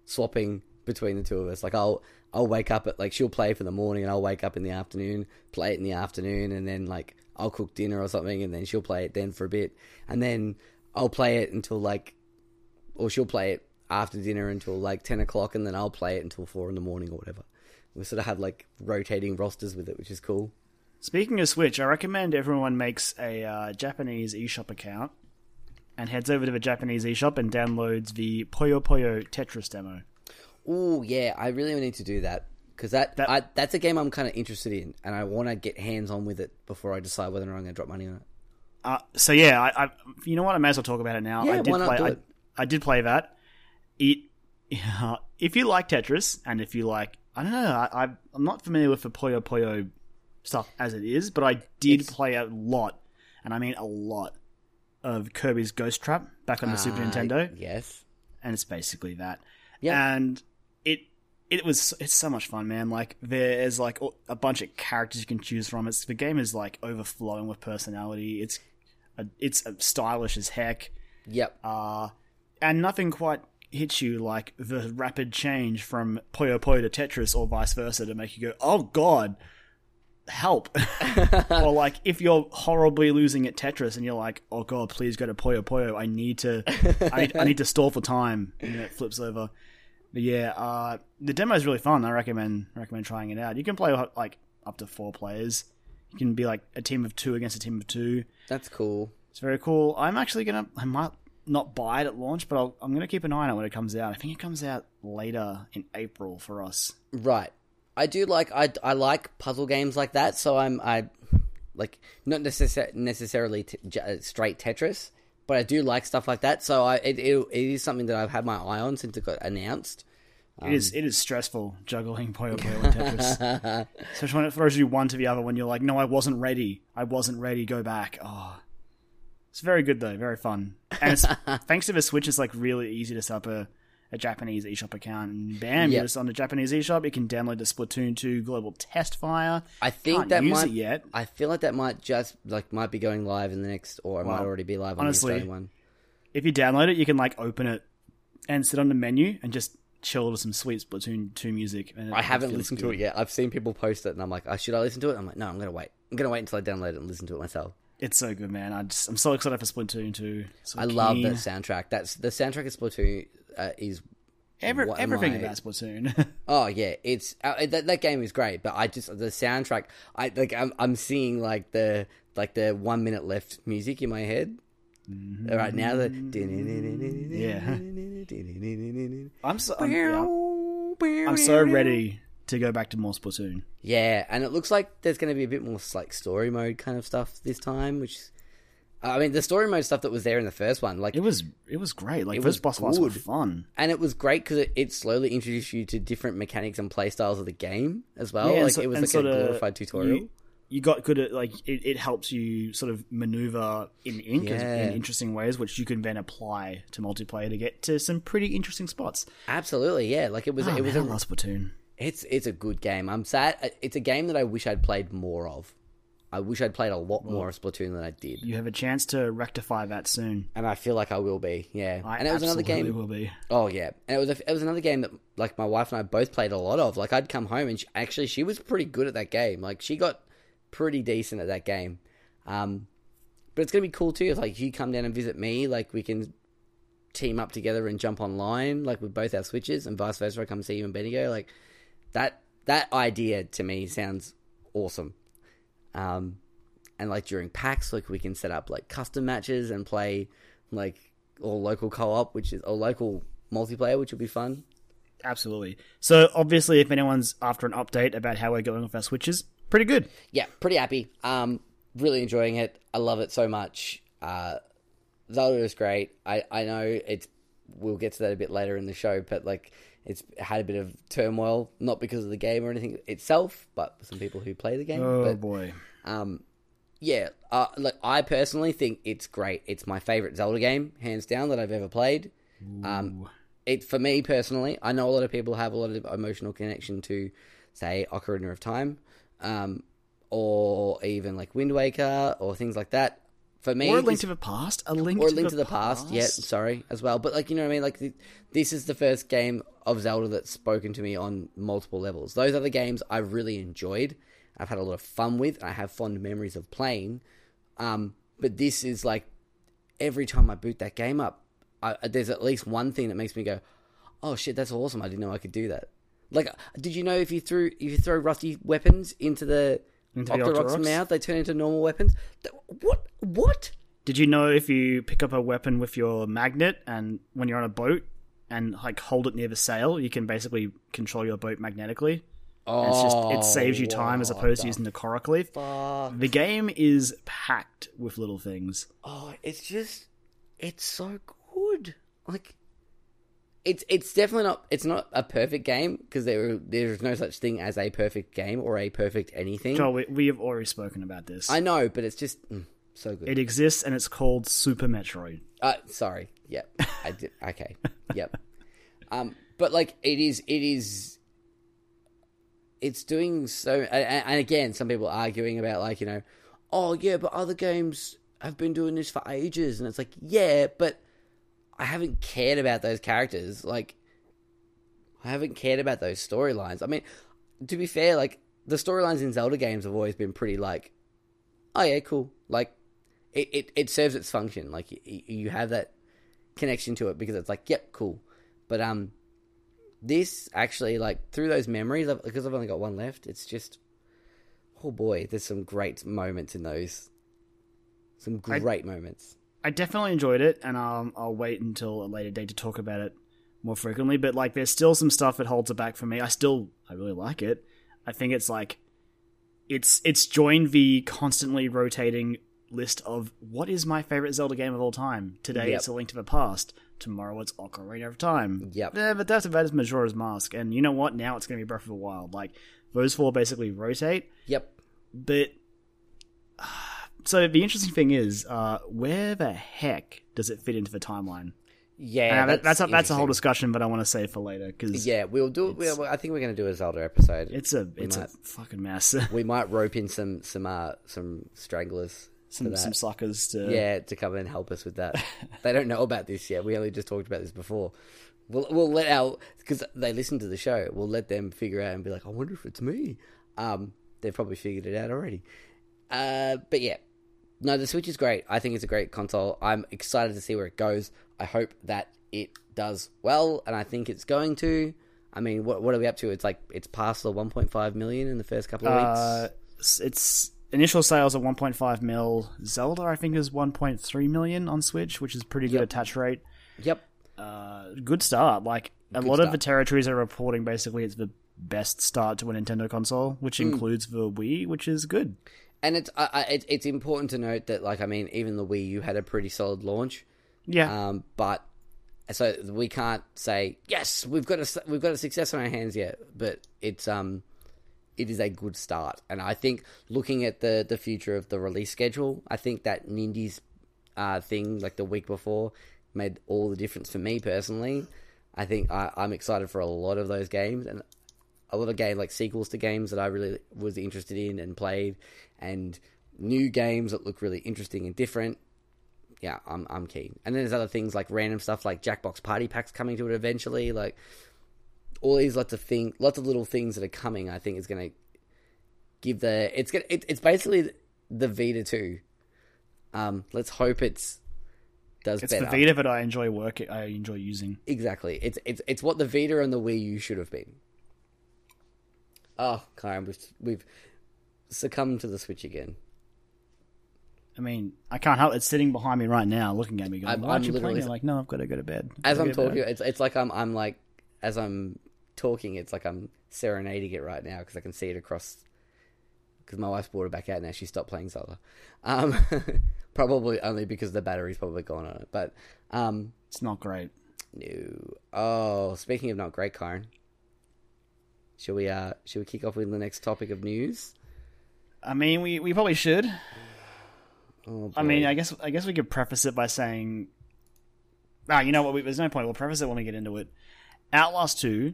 swapping between the two of us. Like I'll I'll wake up at like she'll play for the morning and I'll wake up in the afternoon, play it in the afternoon, and then like I'll cook dinner or something, and then she'll play it then for a bit, and then I'll play it until like, or she'll play it after dinner until like ten o'clock, and then I'll play it until four in the morning or whatever. We sort of have like rotating rosters with it, which is cool. Speaking of Switch, I recommend everyone makes a uh, Japanese eShop account and heads over to the Japanese eShop and downloads the Puyo Puyo Tetris demo. Oh yeah, I really need to do that because that, That- I, that's a game I'm kind of interested in, and I want to get hands on with it before I decide whether or not I'm going to drop money on it. Uh, so yeah, I, I, you know what? I may as well talk about it now. Yeah, I did why not play. I? I did play that. It, <laughs> if you like Tetris, and if you like, I don't know, I, I'm not familiar with the Puyo Puyo stuff as it is, but I did It's- play a lot, and I mean a lot, of Kirby's Ghost Trap back on the Super Uh, Nintendo. Yes. and it's basically that. Yeah. And it it was it's so much fun, man. Like there's like a bunch of characters you can choose from. It's the game is like overflowing with personality. It's it's stylish as heck. Yep. Uh and nothing quite hits you like the rapid change from Puyo Puyo to Tetris or vice versa to make you go, "Oh god, help." <laughs> or like if you're horribly losing at Tetris and you're like, "Oh god, please go to Puyo Puyo. I need to I need, I need to <laughs> stall for time." And then it flips over. But yeah, uh, the demo is really fun. I recommend recommend trying it out. You can play like up to four players. You can be like a team of two against a team of two. That's cool. It's very cool. I'm actually gonna. I might not buy it at launch, but I'll, I'm gonna keep an eye on it when it comes out. I think it comes out later in April for us. Right. I do like I, I like puzzle games like that, so I'm I like not necessar- necessarily t- j- straight Tetris, but I do like stuff like that. So I it, it, it is something that I've had my eye on since it got announced. it is it is stressful juggling Puyo Puyo and Tetris, <laughs> especially when it throws you one to the other. When you're like, no, I wasn't ready. I wasn't ready. Go back. Oh, it's very good though. Very fun. And it's, <laughs> thanks to the Switch, it's like really easy to set up a, a Japanese eShop account, and bam, Yep. you're just on the Japanese eShop. You can download the Splatoon 2 global test fire. I think Can't that might yet. I feel like that might just like might be going live in the next, or it might already be live on honestly, the Australian one. If you download it, you can like open it and sit on the menu and just chill to some sweet Splatoon 2 music. And I haven't listened to it yet. I've seen people post it, and I'm like, oh, should I listen to it? I'm like, no, I'm gonna wait. I'm gonna wait until I download it and listen to it myself. It's so good, man. I just, I'm so excited for Splatoon 2. So I love keen. that soundtrack. That's the soundtrack of Splatoon uh, is Every, everything I- about Splatoon. <laughs> Oh yeah, it's uh, that that game is great, but I just the soundtrack. I like I'm I'm seeing like the like the one minute left music in my head right now. The yeah. I'm so I'm, yeah. I'm so ready to go back to more Splatoon. Yeah, and it looks like there's going to be a bit more like story mode kind of stuff this time, which. Uh, I mean, the story mode stuff that was there in the first one, like It was it was great. Like was boss fights were fun. and it was great because it, it slowly introduced you to different mechanics and playstyles of the game as well. Yeah, like so- it was like a sorta glorified tutorial. You, you got good at like it, it helps you sort of maneuver in ink Yeah. in interesting ways, which you can then apply to multiplayer to get to some pretty interesting spots. Absolutely, yeah. Like it was, Oh, it was man, a, I love Splatoon. it's it's a good game. I'm sad. Uh, it's a game that I wish I'd played more of. I wish I'd played a lot more of Splatoon than I did, You have a chance to rectify that soon. and I feel like I will be. Yeah, I and it was another absolutely game. Will be. Oh yeah, and it was a, it was another game that like my wife and I both played a lot of. Like I'd come home and she, actually she was pretty good at that game. Like she got pretty decent at that game. Um, but it's gonna be cool too if like you come down and visit me. Like we can team up together and jump online like with both our switches and vice versa. I come see you and Bendigo. Like that that idea to me sounds awesome. Um, and like during PAX, like we can set up like custom matches and play like or local co-op, which is or local multiplayer, which would be fun. Absolutely. So obviously, if anyone's after an update about how we're going with our switches, pretty good. Yeah, pretty happy. Um, really enjoying it. I love it so much. Uh, Zelda is great. I I know it's. We'll get to that a bit later in the show, but like it's had a bit of turmoil, not because of the game or anything itself, but some people who play the game. Oh but boy. Um, yeah, uh, look, I personally think it's great. It's my favorite Zelda game, hands down, that I've ever played. Um, it for me personally, I know a lot of people have a lot of emotional connection to, say, Ocarina of Time, um, or even like Wind Waker or things like that. For me, Or a link this- to the past. A link or to Link the to the Past. Yeah, sorry as well. But like you know what I mean. Like th- this is the first game of Zelda that's spoken to me on multiple levels. Those other games I've really enjoyed. I've had a lot of fun with. And I have fond memories of playing. Um, but this is like every time I boot that game up, I, there's at least one thing that makes me go, "Oh shit, that's awesome! I didn't know I could do that." Like, did you know if you threw if you throw rusty weapons into the Into the Octorok's Octoroks? mouth, they turn into normal weapons? What? What? Did you know if you pick up a weapon with your magnet and when you're on a boat and like hold it near the sail, you can basically control your boat magnetically? And it's just it saves you time as oh, opposed to using the Korok leaf. fuck? The game is packed with little things. Oh, it's just, it's so good. Like, it's it's definitely not. It's not a perfect game because there there's no such thing as a perfect game or a perfect anything. Joel, we, we have already spoken about this. I know, but it's just mm, so good. It exists and it's called Super Metroid. Uh, sorry. Yep. I did. Okay. Yep. Um, but like it is, it is. It's doing so, and, and again, some people arguing about like you know, oh yeah, but other games have been doing this for ages, and it's like yeah, but I haven't cared about those characters. Like, I haven't cared about those storylines. I mean, to be fair, like the storylines in Zelda games have always been pretty like, oh yeah, cool. Like, it it, it serves its function. Like you, you have that connection to it because it's like, yep, cool. But um, this actually like through those memories because I've only got one left. It's just, oh boy, there's some great moments in those. Some I- great moments. I definitely enjoyed it, and um, I'll wait until a later date to talk about it more frequently. But like, there's still some stuff that holds it back for me. I still, I really like it. I think it's like, it's it's joined the constantly rotating list of what is my favorite Zelda game of all time. Today Yep. it's A Link to the Past. Tomorrow it's Ocarina of Time. Yep. Yeah, but that's about as Majora's Mask. And you know what? Now it's going to be Breath of the Wild. Like those four basically rotate. Yep. But so the interesting thing is, uh, where the heck does it fit into the timeline? Yeah, Uh, that- that's a, that's a whole discussion, but I want to save for later because Yeah, we'll do. We'll, I think we're going to do a Zelda episode. it's a it's might- a fucking mess. <laughs> we might rope in some some uh, some stranglers some some suckers to yeah, to come and help us with that. <laughs> they don't know about this yet. We only just talked about this before. We'll we'll let our because they listen to the show. We'll let them figure out and be like, I wonder if it's me. Um, they've probably figured it out already. Uh, but yeah, no, the Switch is great. I think it's a great console. I'm excited to see where it goes. I hope that it does well, and I think it's going to. I mean, what what are we up to? It's like it's past the 1.5 million in the first couple of weeks. Uh, it's- it's initial sales are 1.5 mil. Zelda, I think, is 1.3 million on Switch, which is pretty good Yep. attach rate. Yep. Uh, good start. Like a Good lot of the territories are reporting basically it's the best start to a Nintendo console, which Hmm. includes the Wii, which is good. And it's I, I, it's it's important to note that like I mean even the Wii U had a pretty solid launch, Yeah, um, but so we can't say yes we've got a we've got a success on our hands yet, but it's um it is a good start, and I think looking at the the future of the release schedule, I think that Nindies uh, thing like the week before made all the difference for me personally. I think I, I'm excited for a lot of those games. And a lot of game like sequels to games that I really was interested in and played, and new games that look really interesting and different. Yeah, I'm I'm keen. And then there's other things like random stuff like Jackbox Party Packs coming to it eventually. Like all these lots of thing, lots of little things that are coming. I think is going to give the it's gonna it, it's basically the Vita two. Um, let's hope it's does better. it's better. the Vita that I enjoy working. I enjoy using. Exactly. It's it's it's what the Vita and the Wii U should have been. Oh, Kyron, we've we've succumbed to the Switch again. I mean, I can't help. It's sitting behind me right now, looking at me. Going, I'm- "Why aren't I'm you playing?" it?" like, no, I've got to go to bed. As I'm talking, bed." it's it's like I'm I'm like as I'm talking, it's like I'm serenading it right now because I can see it across. Because my wife's brought it back out now. She stopped playing Zelda. Um, <laughs> probably only because the battery's probably gone on it. But um, it's not great. no. Oh, speaking of not great, Kyron. Shall we uh shall we kick off with the next topic of news? I mean, we, we probably should. Oh, I mean. I guess I guess we could preface it by saying, ah, you know what? We, there's no point. We'll preface it when we get into it. Outlast Two,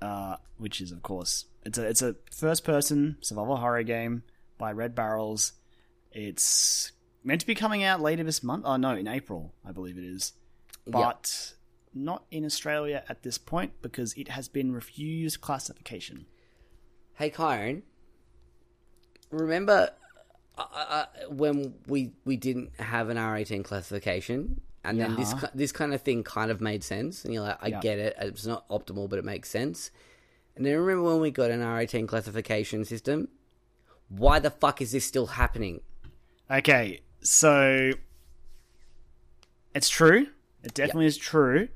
uh, which is of course it's a it's a first person survival horror game by Red Barrels. It's meant to be coming out later this month. Oh no, in April, I believe it is, but not in Australia at this point because it has been refused classification. Hey, Kyron. Remember uh, uh, when we we didn't have an R eighteen classification, and then this Yeah. this kind of thing kind of made sense, and you're like, I Yeah. get it. It's not optimal, but it makes sense. And then remember when we got an R eighteen classification system? Why the fuck is this still happening? Okay, so it's true. It definitely is true.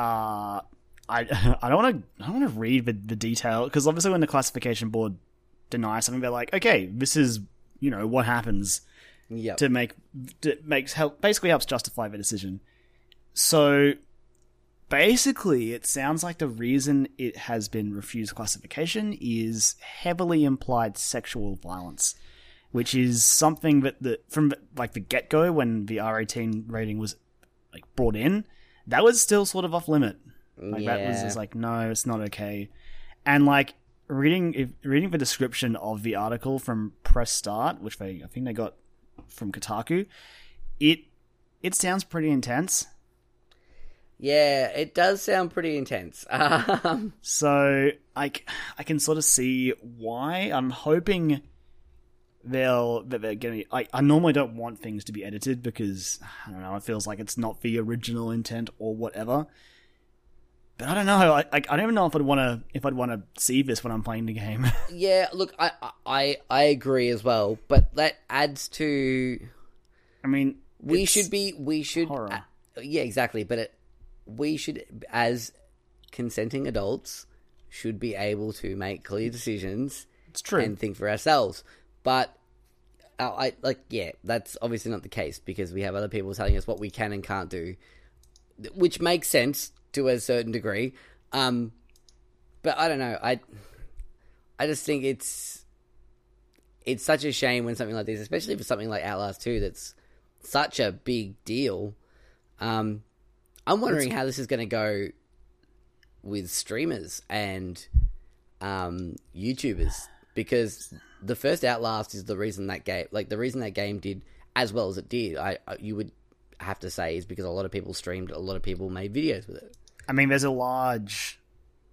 Uh, I <laughs> I don't want to I don't want to read the, the detail because obviously when the classification board denies something, they're like, okay, this is you know what happens Yep. to make to makes help basically helps justify the decision. So basically, it sounds like the reason it has been refused classification is heavily implied sexual violence, which is something that the from like the get go when the R eighteen rating was like brought in, that was still sort of off limit. Like that was just like no, it's not okay. And like reading if, reading the description of the article from Press Start, which they I think they got from Kotaku, it it sounds pretty intense. Yeah, it does sound pretty intense. <laughs> Um, So I can sort of see why. I'm hoping they'll they're to. I, I normally don't want things to be edited because I don't know. It feels like it's not the original intent or whatever. But I don't know. I, I, I don't even know if I'd want to if I'd want to see this when I'm playing the game. <laughs> yeah, look, I, I I agree as well, but that adds to I mean, we should be we should horror. yeah exactly but it, we should as consenting adults should be able to make clear decisions It's true. and think for ourselves. But uh, I like, yeah, that's obviously not the case because we have other people telling us what we can and can't do, which makes sense to a certain degree. Um, but I don't know. I I just think it's it's such a shame when something like this, especially for something like Outlast Two, that's such a big deal. Um, I'm wondering how this is going to go with streamers and um, YouTubers because the first Outlast is the reason that game, like the reason that game did as well as it did. I you would have to say is because a lot of people streamed, a lot of people made videos with it. I mean, there's a large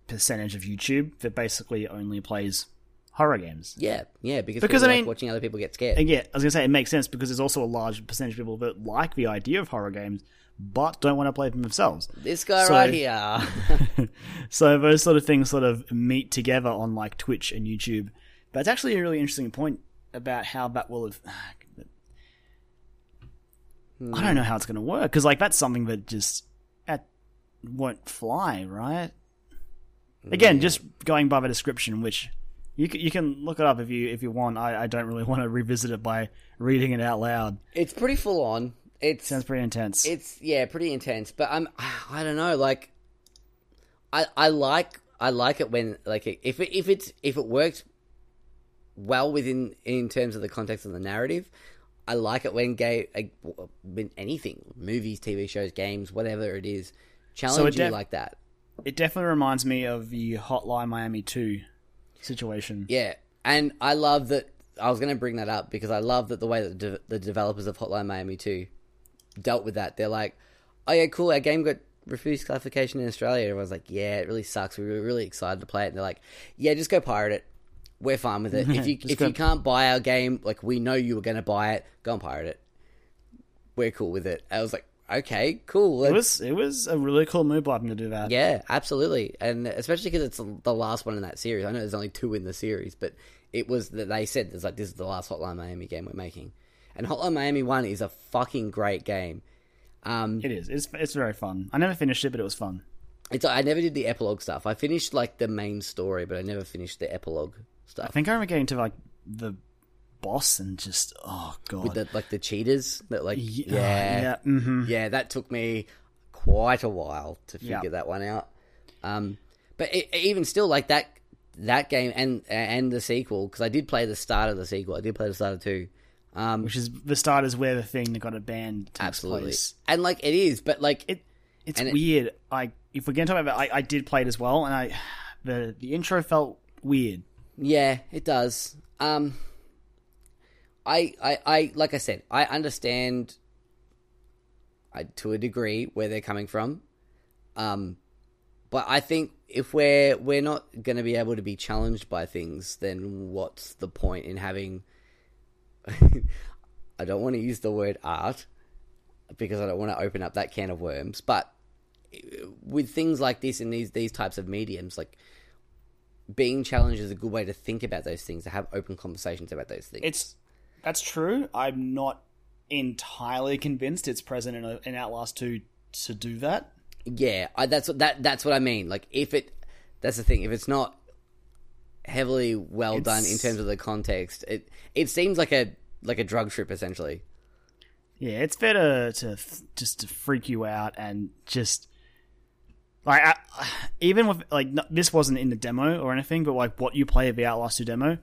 percentage of YouTube that basically only plays horror games. Yeah, yeah, because Because, people I like mean- watching other people get scared. And yeah, I was gonna say it makes sense because there's also a large percentage of people that like the idea of horror games, but don't want to play them themselves. This guy So- right here. <laughs> So those sort of things sort of meet together on like Twitch and YouTube. But it's actually a really interesting point about how that will have. <sighs> I don't know hmm. how it's going to work because like that's something that just that won't fly, right? Again, just going by the description, which you can, you can look it up if you if you want. I, I don't really <laughs> want to revisit it by reading it out loud. It's pretty full on. It Sounds pretty intense. it's yeah, pretty intense. But I'm <sighs> I don't know, like I I like I like it when like if it, if it's if it works well within in terms of the context of the narrative. I like it when gay uh, when anything movies, TV shows, games, whatever it is, challenge you def- like that. it definitely reminds me of the Hotline Miami two situation. Yeah, and I love that. I was going to bring that up because I love that the way that de- the developers of Hotline Miami 2 dealt with that. They're like, "Oh yeah, cool. Our game got refused classification in Australia." Everyone's like, "Yeah, it really sucks. We were really excited to play it." And they're like, "Yeah, just go pirate it. We're fine with it. If you if go- you can't buy our game, like we know you were going to buy it, go and pirate it. We're cool with it." I was like, "Okay, cool." It was it was a really cool move by them to do that. yeah, absolutely, and especially because it's the last one in that series. I know there's only two in the series, but it was that they said it's like this is the last Hotline Miami game we're making, and Hotline Miami One is a fucking great game. Um, It is. It's it's very fun. I never finished it, but it was fun. it's I never did the epilogue stuff. I finished like the main story, but I never finished the epilogue I think I remember getting to like the boss and just oh god. with the like the cheaters that like Ye- yeah oh, yeah. hmm yeah, that took me quite a while to figure Yeah. that one out. Um, but it, even still, like that that game and and the sequel, because I did play the start of the sequel. I did play the start of two. Um, Which is the start is where the thing that got it banned absolutely, place. and like it is, but like It it's And it- weird. I if we're gonna talk about it, I, I did play it as well, and I <sighs> the the intro felt weird. Yeah, it does. Um, I, I, I, like I said, I understand, I, to a degree, where they're coming from. Um, but I think if we're we're not going to be able to be challenged by things, then what's the point in having? <laughs> I don't want to use the word art because I don't want to open up that can of worms. But with things like this and these these types of mediums, like being challenged is a good way to think about those things, to have open conversations about those things. It's that's true. I'm not entirely convinced it's present in, a, in Outlast 2 to do that. yeah, I, that's what that that's what I mean. Like if it, that's the thing. If it's not heavily well done in terms of the context, it it seems like a like a drug trip essentially. Yeah, it's better to f- just to freak you out and just like I, <sighs> even with like no, this wasn't in the demo or anything, but like what you play of the Outlast 2 demo.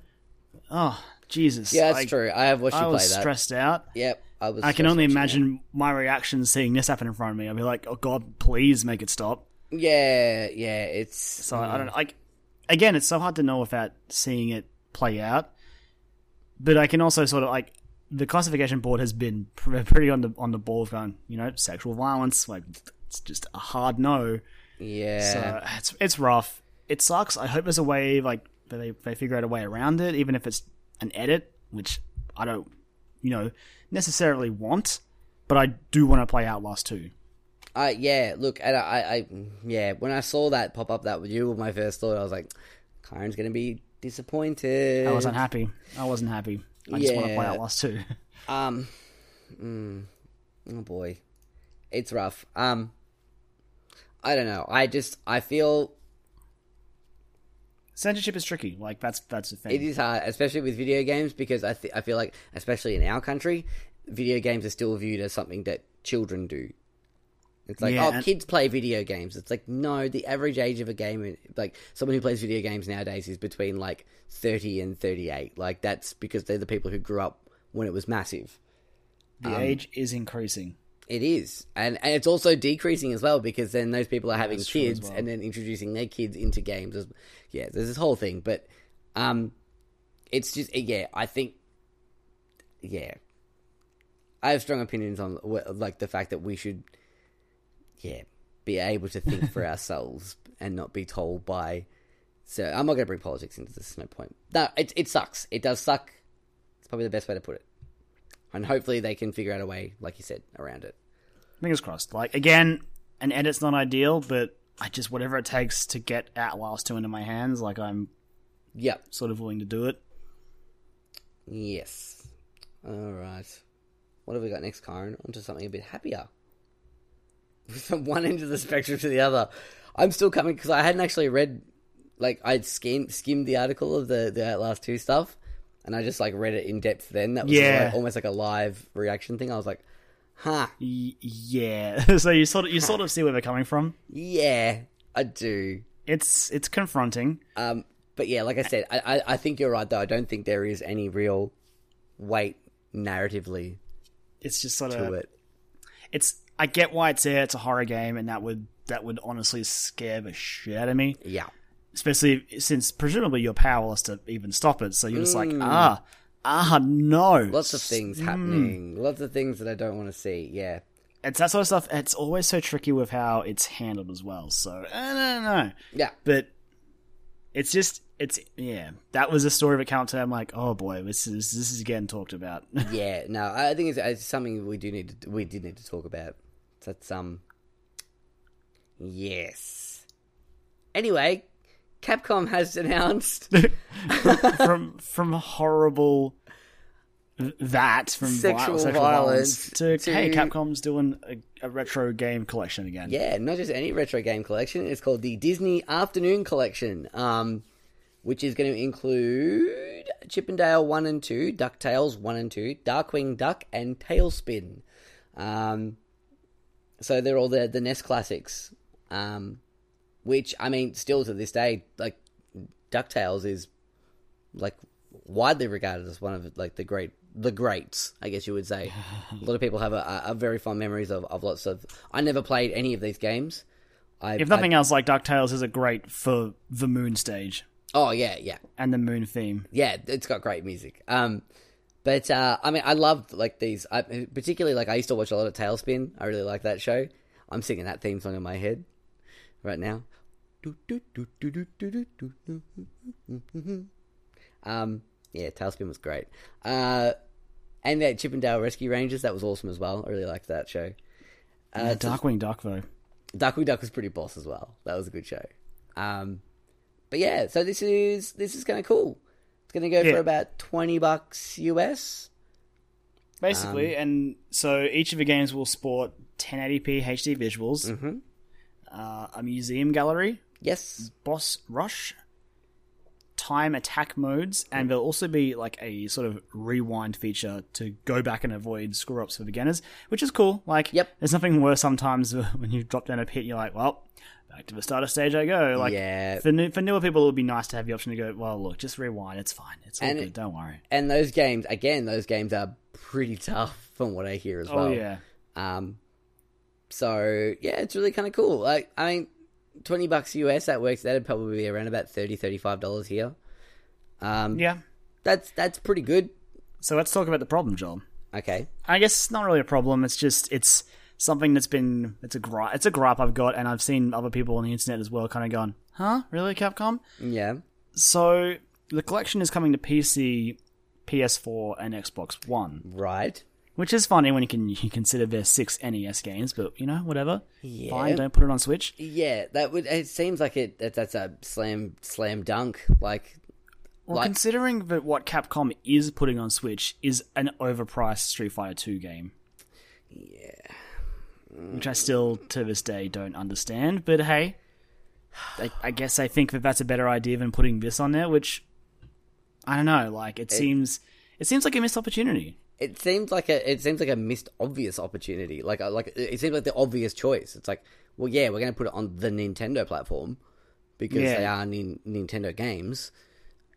Oh Jesus! Yeah, that's like, true. I have watched I you was play that. stressed out. Yep, I was. I can only imagine my reaction seeing this happen in front of me. I'd be like, "Oh God, please make it stop." Yeah, yeah. It's So I don't mm. like. Again, it's so hard to know without seeing it play out. But I can also sort of like the classification board has been pretty on the on the ball, of going you know sexual violence. Like it's just a hard no. Yeah, So it's it's rough. It sucks. I hope there's a way like that they they figure out a way around it, even if it's an edit, which I don't you know necessarily want. But I do want to play Outlast 2. I yeah. Look, and I, I, I yeah. When I saw that pop up, that with you, my first thought, I was like, Kyron's gonna be disappointed. I was unhappy. I wasn't happy. I just want to play. Outlast 2. <laughs> Um, mm, oh boy, it's rough. Um, I don't know. I just I feel censorship is tricky. Like that's that's the thing. It is hard, especially with video games, because I th- I feel like, especially in our country, video games are still viewed as something that children do. It's like, Yeah, oh, and- kids play video games. It's like, no, the average age of a game, like someone who plays video games nowadays, is between like thirty and thirty-eight. Like that's because they're the people who grew up when it was massive. the um, age is increasing. It is, and and it's also decreasing as well because then those people are having That's kids well. and then introducing their kids into games. As, yeah, there's this whole thing, but um, it's just yeah, I think yeah, I have strong opinions on like the fact that we should yeah be able to think for <laughs> ourselves and not be told by. So I'm not going to bring politics into this. No point. No, it it sucks. It does suck. It's probably the best way to put it. And hopefully they can figure out a way, like you said, around it. Fingers crossed. Like again, an edit's not ideal, but I just whatever it takes to get Outlast two into my hands, like I'm Yep. sort of willing to do it. Yes. All right. What have we got next, Kyron? Onto something a bit happier. <laughs> From one end of the spectrum to the other. I'm still coming because I hadn't actually read, like, I'd skimmed, skimmed the article of the, the Outlast 2 stuff, and I just, like, read it in depth then. That was Yeah. like, almost like a live reaction thing. I was like, huh, Y- yeah. <laughs> so you sort of you sort of see where they're coming from. yeah, I do. It's it's confronting. Um, but yeah, like I said, I, I, I think you're right, though. I don't think there is any real weight narratively It's just sort to of it. it's I get why it's there. It's a horror game, and that would that would honestly scare the shit out of me. Yeah. Especially since presumably you're powerless to even stop it. So you're just like Mm. ah ah no. Lots of things happening. Lots of things that I don't want to see. Yeah. It's that sort of stuff. It's always so tricky with how it's handled as well. So I don't know. Yeah. but it's just it's yeah that was a story of up to i'm like oh boy this is this is getting talked about <laughs> Yeah. No, I think it's, it's something we do need to we did need to talk about. That's um. Yes. Anyway, Capcom has announced <laughs> from from horrible that from Sexual vi- sexual violence to, to- hey capcom's doing a, a retro game collection again Yeah, not just any retro game collection. It's called the Disney Afternoon Collection, um, which is going to include Chip 'n Dale 1 and 2, DuckTales 1 and 2, Darkwing Duck, and TaleSpin. Um, so they're all the, the NES classics. Um, which, I mean, still to this day, like, DuckTales is, like, widely regarded as one of, like, the great the greats, I guess you would say. <laughs> a lot of people have a, a, very fond memories of, of lots of. I never played any of these games. I, if nothing else like ducktales is a great for the moon stage oh yeah, yeah, and the moon theme yeah. It's got great music. Um, but uh, I mean, I loved like these. I, particularly like I used to watch a lot of TaleSpin. I really like that show. I'm singing that theme song in my head right now. Um, yeah, TaleSpin was great. Uh, and that Chip 'n Dale Rescue Rangers, that was awesome as well. I really liked that show. Uh, yeah, darkwing duck though Darkwing Duck was pretty boss as well. That was a good show. Um, but yeah, so this is this is kind of cool. It's going to go Yeah. for about twenty bucks US. basically Um, and so each of the games will sport 1080p hd visuals Mhm. Uh, a museum gallery Yes, boss rush, time attack modes, and there'll also be like a sort of rewind feature to go back and avoid screw ups for beginners, which is cool. Like, Yep. there's nothing worse sometimes <laughs> when you drop down a pit, you're like, well, back to the starter stage I go. Like, Yeah. for new, for newer people, it would be nice to have the option to go, well, look, just rewind, it's fine, it's all And good, it- don't worry. and those games again, those games are pretty <laughs> tough from what I hear as well. Oh yeah, Um, so yeah, it's really kind of cool. Like, I mean, twenty bucks US that works. That'd probably be around about 30 dollars here. Um, yeah. that's that's pretty good. So let's talk about the problem, John. Okay, I guess it's not really a problem. It's just it's something that's been it's a gripe it's a gripe I've got, and I've seen other people on the internet as well, kind of going, "Huh, really, Capcom?" yeah, So the collection is coming to PC, PS4, and Xbox One, right. Which is funny when you can you consider there's six NES games, but you know whatever. Yeah. Fine, don't put it on Switch. Yeah, that would. It seems like it. That, that's a slam slam dunk. Like, Well, Like- considering that what Capcom is putting on Switch is an overpriced Street Fighter Two game. Yeah. Which I still to this day don't understand, but hey, I, I guess I think that that's a better idea than putting this on there, which I don't know. Like it, seems, it seems like a missed opportunity. It seems like a it seems like a missed obvious opportunity. Like like it seems like the obvious choice. It's like, well, yeah, we're going to put it on the Nintendo platform because Yeah. they are nin- Nintendo games.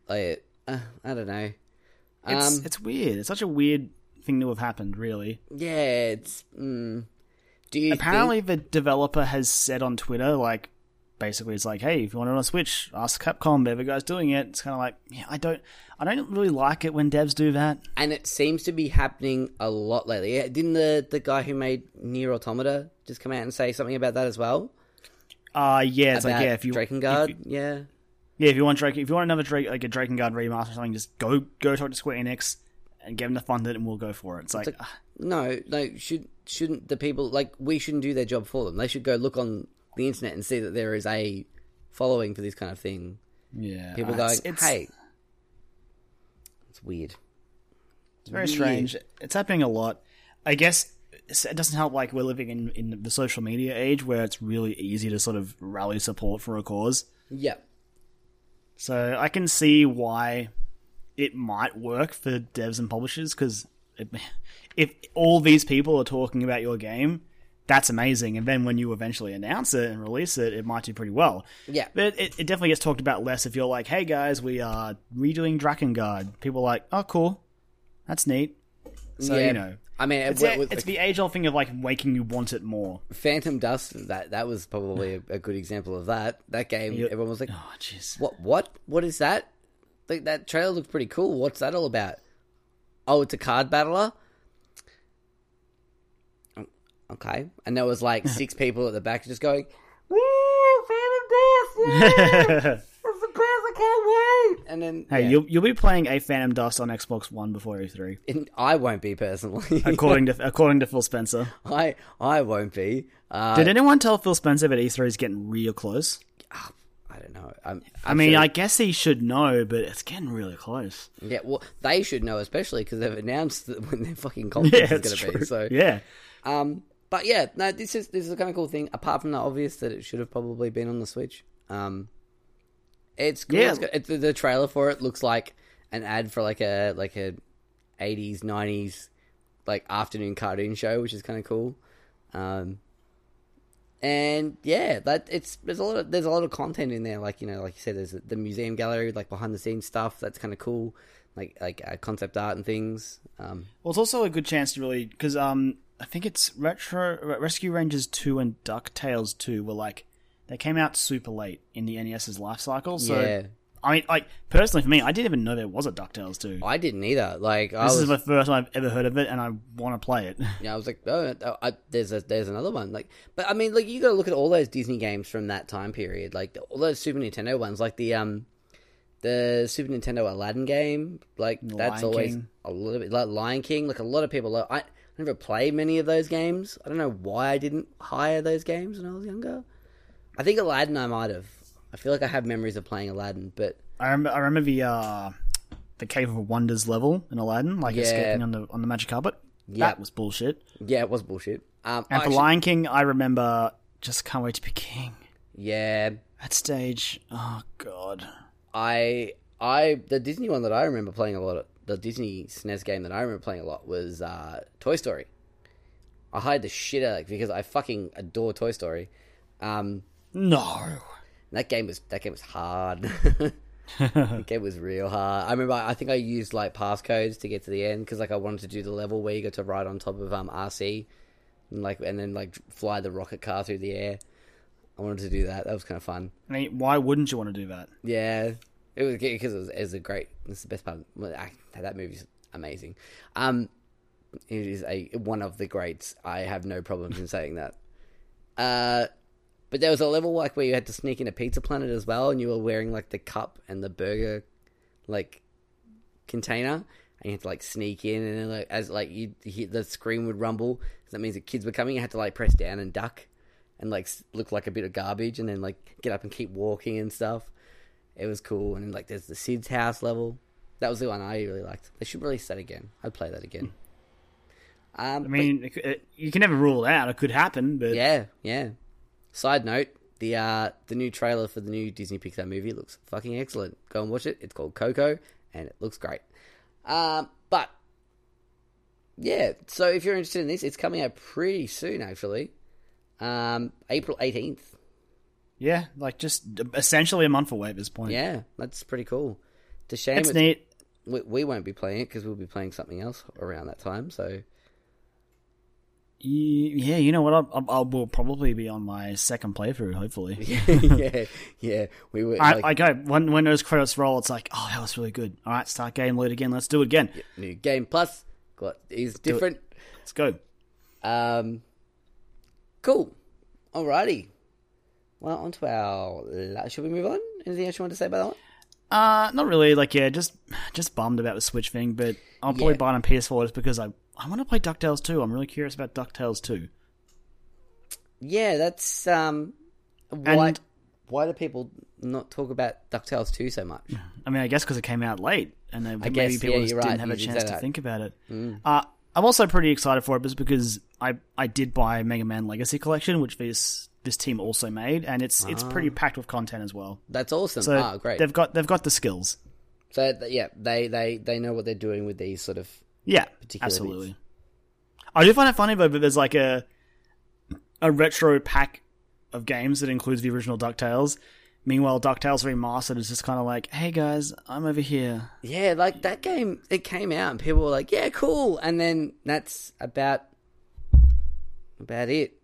Like, uh, I don't know. It's Um, it's weird. It's such a weird thing to have happened. Really. yeah, it's. Mm, do you Apparently, think, the developer has said on Twitter, like, basically, it's like, hey, if you want it on Switch, ask Capcom. They're the guys doing it. It's kind of like, yeah, I don't, I don't really like it when devs do that. and it seems to be happening a lot lately. Yeah, Didn't the the guy who made Nier Automata just come out and say something about that as well? Uh yeah, it's like yeah, if you Drakengard, if you- yeah. yeah, if you want Drake, if you want another Drake, like a Drakengard remaster or something, just go go talk to Square Enix and get them to fund it, and we'll go for it. It's like, ah, No, no, should shouldn't the people like we shouldn't do their job for them. They should go look on the internet and see that there is a following for this kind of thing. yeah, People uh, going, it's, it's, "Hey, it's weird." it's very weird. strange. It's happening a lot. I guess it doesn't help. Like we're living in in the social media age where it's really easy to sort of rally support for a cause. Yeah, So I can see why it might work for devs and publishers because if all these people are talking about your game, that's amazing. And then when you eventually announce it and release it, it might do pretty well. yeah, But it, it definitely gets talked about less if you're like, hey guys, we are redoing Drakengard. People are like, oh, cool. That's neat. So, yeah. you know. I mean, It's, with- it's the age old thing of like making you want it more. Phantom Dust. That that was probably a, a good example of that. That game, You- everyone was like, Oh, jeez. "What? What? What is that?" Like that trailer looked pretty cool. What's that all about? Oh, it's a card battler. Okay, and there was like six <laughs> people at the back just going, "Woo, Phantom Dust! Yeah, <laughs> it's the best! I can't wait!" And then, Hey, yeah. you'll, you'll be playing a Phantom Dust on Xbox One before E3, And I won't be personally. <laughs> according to according to Phil Spencer. I I won't be. Uh, Did anyone tell Phil Spencer that E3 is getting real close? I don't know. I'm, I mean, I guess he should know, but it's getting really close. yeah. Well, they should know, especially because they've announced that when their fucking conference is going to be. So yeah, Um, but yeah, no, this is this is a kind of cool thing. Apart from the obvious that it should have probably been on the Switch. Um, it's cool. Yeah. It's it's, the trailer for it looks like an ad for like a like a eighties nineties like afternoon cartoon show, which is kind of cool. Um, and yeah, that it's there's a lot of there's a lot of content in there. Like you know, like you said, there's the museum gallery, like behind the scenes stuff. That's kind of cool. Like like uh, concept art and things. Um, well, it's also a good chance to really because um, I think it's Retro Rescue Rangers two and Ducktales two were like they came out super late in the NES's life cycle. So yeah. I mean, like personally for me, I didn't even know there was a Ducktales two. I didn't either. Like I This was, is the first time I've ever heard of it, and I want to play it. <laughs> yeah, I was like, oh, oh, I, there's a, there's another one. Like, but I mean, like you got to look at all those Disney games from that time period, like all those Super Nintendo ones, like the um, the Super Nintendo Aladdin game. Like that's always King. a little bit like Lion King. Like a lot of people, lo- I never played many of those games. I don't know why I didn't hire those games when I was younger. I think Aladdin, I might have. I feel like I have memories of playing Aladdin, but I remember, I remember the uh, the Cave of Wonders level in Aladdin, like Yeah. escaping on the on the magic carpet. Yeah. That was bullshit. yeah, it was bullshit. Um, And for Lion King, I remember just can't wait to be king. yeah, That stage, oh god. I I the Disney one that I remember playing a lot. The Disney SNES game that I remember playing a lot was uh, Toy Story. I hired the shit out of it because I fucking adore Toy Story. Um, No. that game was that game was hard. <laughs> that game was real hard. I remember. I think I used like passcodes to get to the end because like I wanted to do the level where you got to ride on top of um RC, and like and then like fly the rocket car through the air. I wanted to do that. That was kind of fun. I mean, why wouldn't you want to do that? Yeah, it was because it was, it was a great. It's the best part. Well, I, that movie's amazing. Um, it is a one of the greats. I have no problems in saying that. <laughs> Uh, but there was a level like where you had to sneak in a Pizza Planet as well, and you were wearing like the cup and the burger, like container, and you had to like sneak in, and then, like as like you the screen would rumble, that means the kids were coming. You had to like press down and duck, and like look like a bit of garbage, and then like get up and keep walking and stuff. It was cool, and like there's the Sid's house level. That was the one I really liked. They should release that again. I'd play that again. Um, I mean, it, it, you can never rule it out. It could happen, but yeah, yeah. Side note: the uh, the new trailer for the new Disney Pixar movie looks fucking excellent. Go and watch it. It's called Coco, and it looks great. Um, but yeah, so if you're interested in this, it's coming out pretty soon, actually. Um, April eighteenth. Yeah, like just essentially a month away at this point. Yeah, that's pretty cool. It's a shame it's it's, neat. we, we won't be playing it because we'll be playing something else around that time. So Yeah, you know what? I'll, I'll, I will probably be on my second playthrough. Hopefully, <laughs> yeah, yeah, we were I, like, I go when when those credits roll. It's like, oh, that was really good. All right, start game load again. Let's do it again. new game plus got is different. Let's go. Um, cool. Alrighty. Well, on la- Should we move on? Anything else you want to say about that one? Uh, not really. Like, yeah, just just bummed about the Switch thing, but I'll probably Yeah. buy it on PS4 just because I I want to play Ducktales 2. I'm really curious about Ducktales 2. Yeah, that's um. Why? And- why do people not talk about Ducktales two so much? <sighs> I mean, I guess because it came out late, and then maybe guess, people yeah, just didn't right. have You a chance to that. think about it. Uh, I'm also pretty excited for it, just because I I did buy Mega Man Legacy Collection, which this this team also made, and it's it's pretty packed with content as well. That's awesome. So ah, great. they've got they've got the skills. So yeah, they they they know what they're doing with these sort of. Yeah, Particular absolutely. I do find it funny though that there's like a a retro pack of games that includes the original Ducktales. Meanwhile, Ducktales Remastered is just kind of like, "Hey guys, I'm over here." Yeah, like that game. It came out and people were like, "Yeah, cool," and then that's about about it.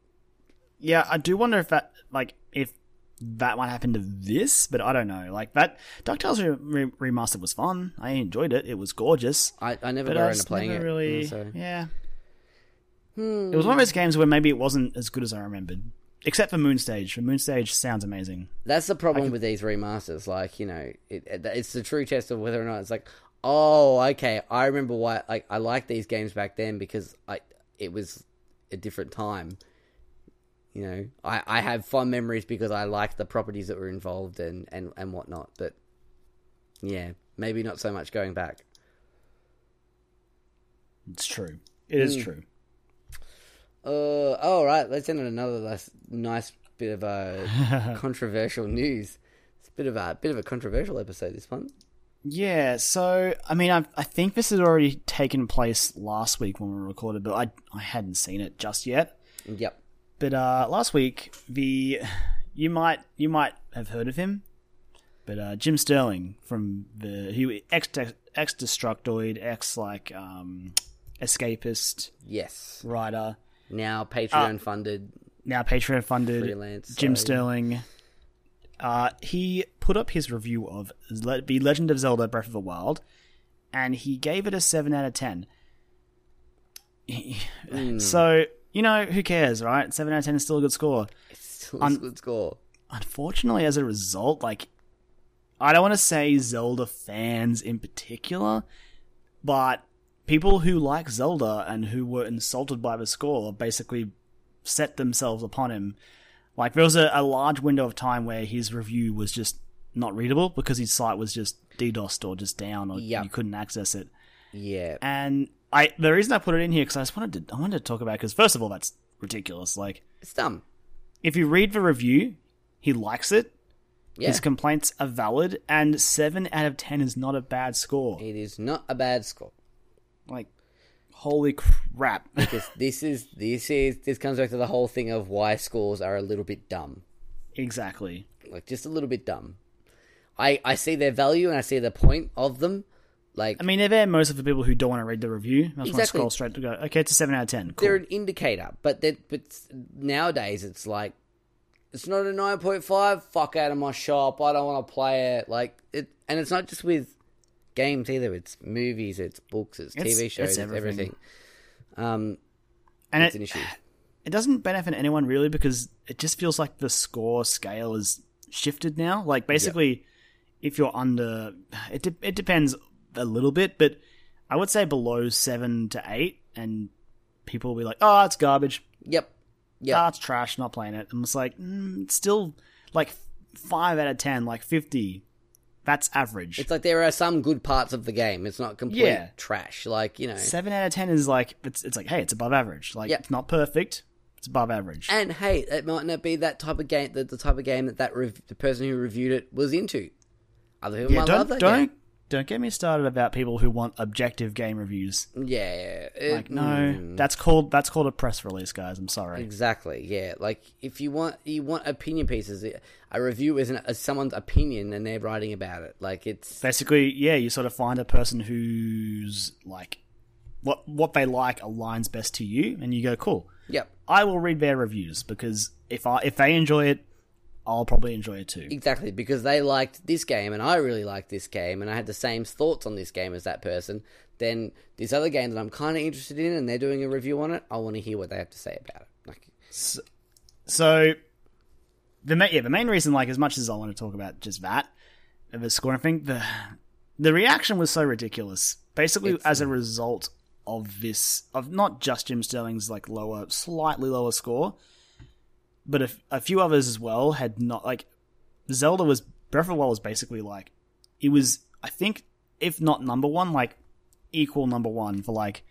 Yeah, I do wonder if that like if that might happen to this, but I don't know. Like that Ducktales re- re- Remastered was fun. I enjoyed it. It was gorgeous. I, I never got I around to just playing never it. really, mm, so. yeah. Hmm. It was one of those games where maybe it wasn't as good as I remembered, except for Moonstage. The Moonstage sounds amazing. That's the problem with these remasters. Like, you know, it, it- it's the true test of whether or not it's like, oh, okay, I remember why. Like, I liked these games back then because I it was a different time. You know, I, I have fond memories because I liked the properties that were involved and, and, and whatnot. But yeah, maybe not so much going back. It's true. It is Hmm. true. Uh, all right. Let's end on another less, nice bit of uh, <laughs> controversial news. It's a bit of a bit of a controversial episode. This one. Yeah, so I mean, I I think this had already taken place last week when we recorded, but I I hadn't seen it just yet. Yep. But uh, last week, the you might you might have heard of him, but uh, Jim Sterling from the he ex ex Destructoid, ex like um, escapist Yes. writer, Now Patreon funded. now Patreon funded Freelance, Jim so- Sterling. Uh, he put up his review of Le- The Legend of Zelda: Breath of the Wild, and he gave it a seven out of ten. Hmm. So you know who cares, right? Seven out of ten is still a good score. It's still a good score. unfortunately, as a result, like I don't want to say Zelda fans in particular, but people who like Zelda and who were insulted by the score basically set themselves upon him. Like there was a, a large window of time where his review was just not readable because his site was just DDoSed or just down or Yep. you couldn't access it. Yeah. And I the reason I put it in here because I just wanted to I wanted to talk about because first of all that's ridiculous. Like It's dumb. if you read the review, he likes it. Yeah. His complaints are valid, and seven out of ten is not a bad score. It is not a bad score. Like, holy crap! <laughs> Because this is this is this comes back to the whole thing of why scores are a little bit dumb. exactly. Like just a little bit dumb. I I see their value and I see the point of them. Like I mean, they're there most of the people who don't want to read the review. I just want to scroll straight to go. Okay, it's a seven out of ten. Cool. they're an indicator, but but nowadays it's like it's not a nine point five. Fuck out of my shop. I don't want to play it. Like it, and it's not just with games either. It's movies, it's books, it's, It's- TV shows, it's everything. everything. Um, and it's it, an issue. <sighs> it doesn't benefit anyone really because it just feels like the score scale is shifted now. Like basically, if you're under, it de- it depends a little bit, but I would say below seven to eight, and people will be like, "Oh, it's garbage." Yep. Yep. ah, it's trash, not playing it. I'm just like, mm, it's still like five out of ten, like fifty. That's average. It's like there are some good parts of the game. It's not complete Yeah. trash. Like you know, Seven out of ten is like it's it's like hey, it's above average. Like Yeah. it's not perfect. It's above average. And hey, it might not be that type of game, the, the type of game that, that rev- the person who reviewed it was into. Other people yeah, might don't love that don't game. Don't get me started about people who want objective game reviews. Yeah, it- Like, no, mm, that's called that's called a press release, guys. I'm sorry. exactly. Yeah, like if you want you want opinion pieces, a review isn't a, someone's opinion and they're writing about it. Like it's Basically, yeah, you sort of find a person who's like what what they like aligns best to you, and you go, cool. yep, I will read their reviews because if I if they enjoy it, I'll probably enjoy it too. exactly because they liked this game and I really liked this game and I had the same thoughts on this game as that person. Then this other game that I'm kind of interested in and they're doing a review on it, I want to hear what they have to say about it. Like, So the ma- yeah, the main reason, like as much as I want to talk about just that, the scoring thing, the the reaction was so ridiculous. Basically, as a result of this, of not just Jim Sterling's like lower, slightly lower score, but a, a few others as well had not like Zelda was Breath of the Wild was basically like it was I think if not number one, like equal number one for like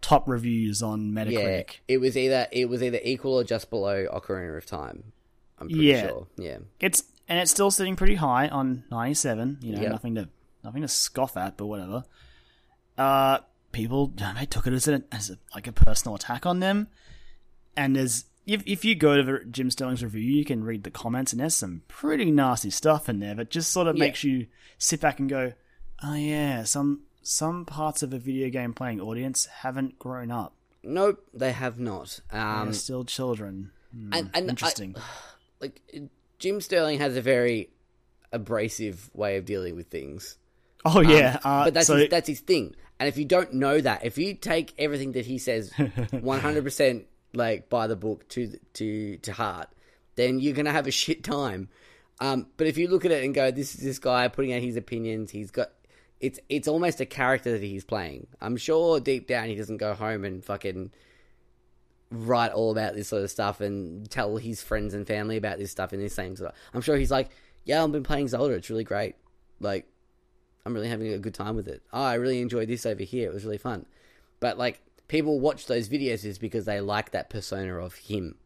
top reviews on yeah, Metacritic. it was either it was either equal or just below Ocarina of Time. I'm pretty Yeah. sure. Yeah. It's and it's still sitting pretty high on 97. You know, Yeah. nothing to nothing to scoff at, but whatever. Uh, people they took it as a, as a, like a personal attack on them, and there's if if you go to the Jim Sterling's review, you can read the comments, and there's some pretty nasty stuff in there that just sort of Yeah. makes you sit back and go, oh yeah, some some parts of a video game playing audience haven't grown up. Nope, they have not. Um, They're still children. Hmm, and, and I- interesting. <sighs> like Jim Sterling has a very abrasive way of dealing with things. oh yeah, uh, but that's so his, that's his thing. And if you don't know that, if you take everything that he says <laughs> 100% like by the book to to to heart, then you're gonna have a <laughs> shit time. Um, but if you look at it and go, "This is this guy putting out his opinions," he's got it's it's almost a character that he's playing. I'm sure deep down he doesn't go home and fucking write all about this sort of stuff and tell his friends and family about this stuff in this same sort of. I'm sure he's like, "Yeah, I've been playing Zelda. It's really great. Like, I'm really having a good time with it. Oh, I really enjoyed this over here. It was really fun." But like, people watch those videos is because they like that persona of him.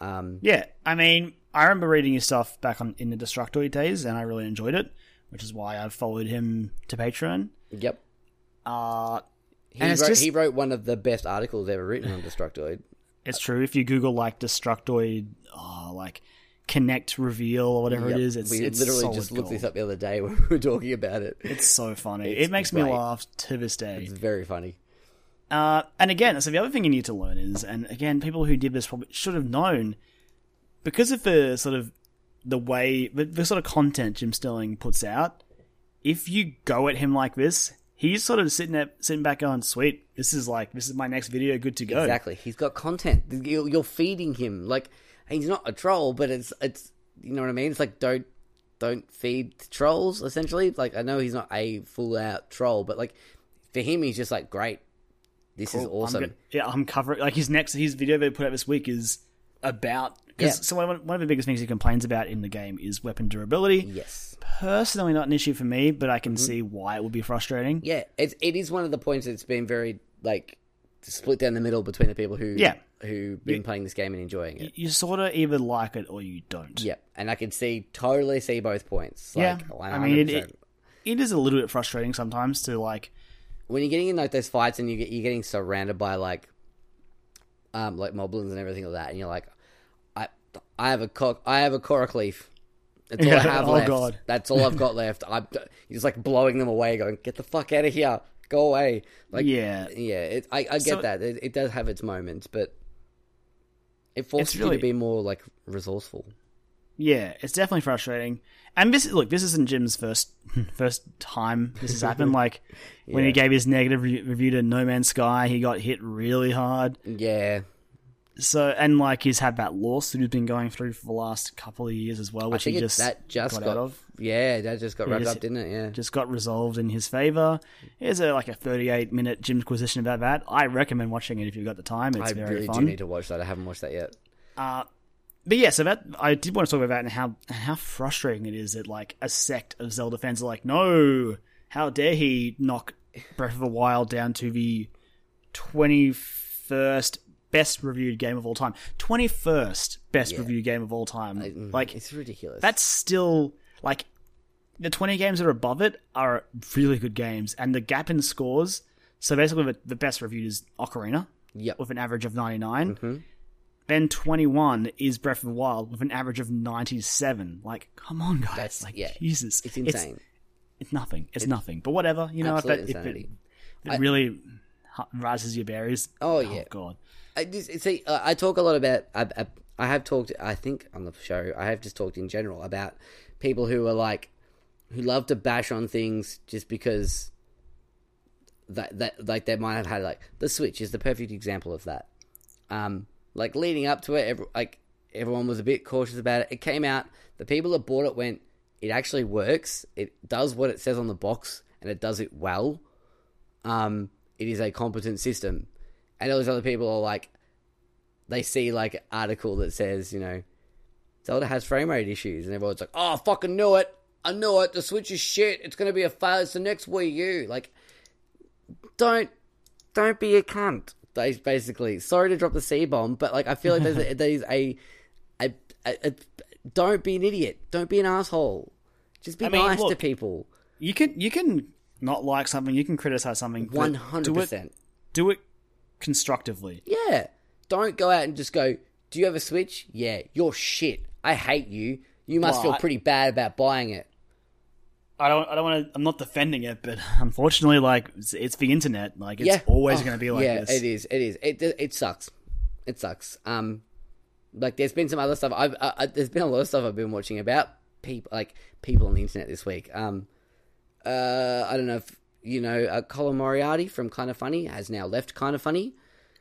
Um, Yeah, I mean, I remember reading his stuff back on in the Destructoid days, and I really enjoyed it, which is why I followed him to Patreon. yep. Uh, He And wrote, just- he wrote one of the best articles ever written on Destructoid. it's true if you Google like Destructoid, oh, like Kinect Reveal or whatever Yep. it is, it's we it's literally just looked gold. this up the other day <laughs> when we were talking about it. It's so funny. It's it makes me laugh to this day. It's very funny. Uh, and again, so the other thing you need to learn is, and again, people who did this probably should have known, because of the sort of the way, the, the sort of content Jim Sterling puts out. If you go at him like this, he's sort of sitting there, sitting back going, "Sweet, this is like this is my next video, good to go." Exactly. He's got content. You're feeding him. Like he's not a troll, but it's it's you know what I mean. It's like don't don't feed trolls. Essentially, like I know he's not a full out troll, but like for him, he's just like great. This is I'm awesome. go- yeah, I'm covering like his next his video they put out this week is about because Yeah. so one, one of the biggest things he complains about in the game is weapon durability. yes. Personally, not an issue for me, but I can Mm-hmm. see why it would be frustrating. Yeah. It's it is one of the points that's been very like split down the middle between the people who Yeah. who've been playing this game and enjoying it. You sort of either like it or you don't. Yeah, and I can see totally see both points. Yeah, Like, I mean, it, it, it is a little bit frustrating sometimes to like. When you're getting in like those fights and you get you're getting surrounded by like um like moblins and everything like that and you're like I I have a co- I have a Korok leaf. That's all I have oh left. God. That's all I've got <laughs> left. I'm you're just like blowing them away, going get the fuck out of here, go away. Like Yeah. yeah. It, I I get So- that. It, it does have its moments, but it forces really- you to be more like resourceful. Yeah, it's definitely frustrating. And this look, this isn't Jim's first <laughs> first time this has happened. <laughs> Like when he gave his negative re- review to No Man's Sky, he got hit really hard. Yeah, So and like he's had that lawsuit he's been going through for the last couple of years as well, which he just that just got, got, out of. Yeah, that just got wrapped just- up, didn't it? Yeah. Just got resolved in his favor. Here's a like a 38 minute Jim's Jimquisition about that. I recommend watching it if you've got the time. It's I very really fun. do need to watch that. I haven't watched that yet. Uh, But yeah, so that I did want to talk about that and how how frustrating it is that like a sect of Zelda fans are like, no, how dare he knock Breath of the Wild down to the twenty first best reviewed game of all time, twenty first best Yeah. reviewed game of all time. Mm, like it's ridiculous. that's still like the 20 games that are above it are really good games and the gap in scores so basically the, the best reviewed is ocarina yep. with an average of 99 Mhm. Then 21 is breath of the wild with an average of 97 like come on guys That's- like yeah. jesus It's insane. it's, nothing it's, nothing but whatever you know if it, if it, insanity. if it really rises your berries Oh, yeah. god I just see. Uh, I talk a lot about. I, I, I have talked. I think on the show, I have just talked in general about people who are like, who love to bash on things just because that that like they might have had like the Switch is the perfect example of that. Um, like leading up to it, every, like everyone was a bit cautious about it. It came out. The people that bought it went. It actually works. It does what it says on the box, and it does it well. Um, it is a competent system and all these other people are like they see like an article that says you know zelda has frame rate issues and everyone's like oh I fucking knew it i knew it the switch is shit it's gonna be a fail it's the next wii u like don't don't be a cunt basically sorry to drop the c-bomb but like i feel like there's, a, <laughs> there's a, a, a, a don't be an idiot don't be an asshole just be I mean, nice to people you can you can not like something you can criticize something do it 100% do it constructively Yeah. Don't go out and just go, Do you have a Switch? Yeah, you're shit. I hate you. You must feel But- pretty bad about buying it. I don't. I don't want to. I'm not defending it, but <laughs> unfortunately, like it's, it's the internet. Like it's yeah. always Oh, going to be like yeah, this. it is. It is. It it sucks. It sucks. Um, like there's been some other stuff. I've uh, uh, there's been a lot of stuff I've been watching about people like people on the internet this week. Um, uh, I don't know if you know uh, Colin Moriarty from Kind of Funny has now left Kind of Funny.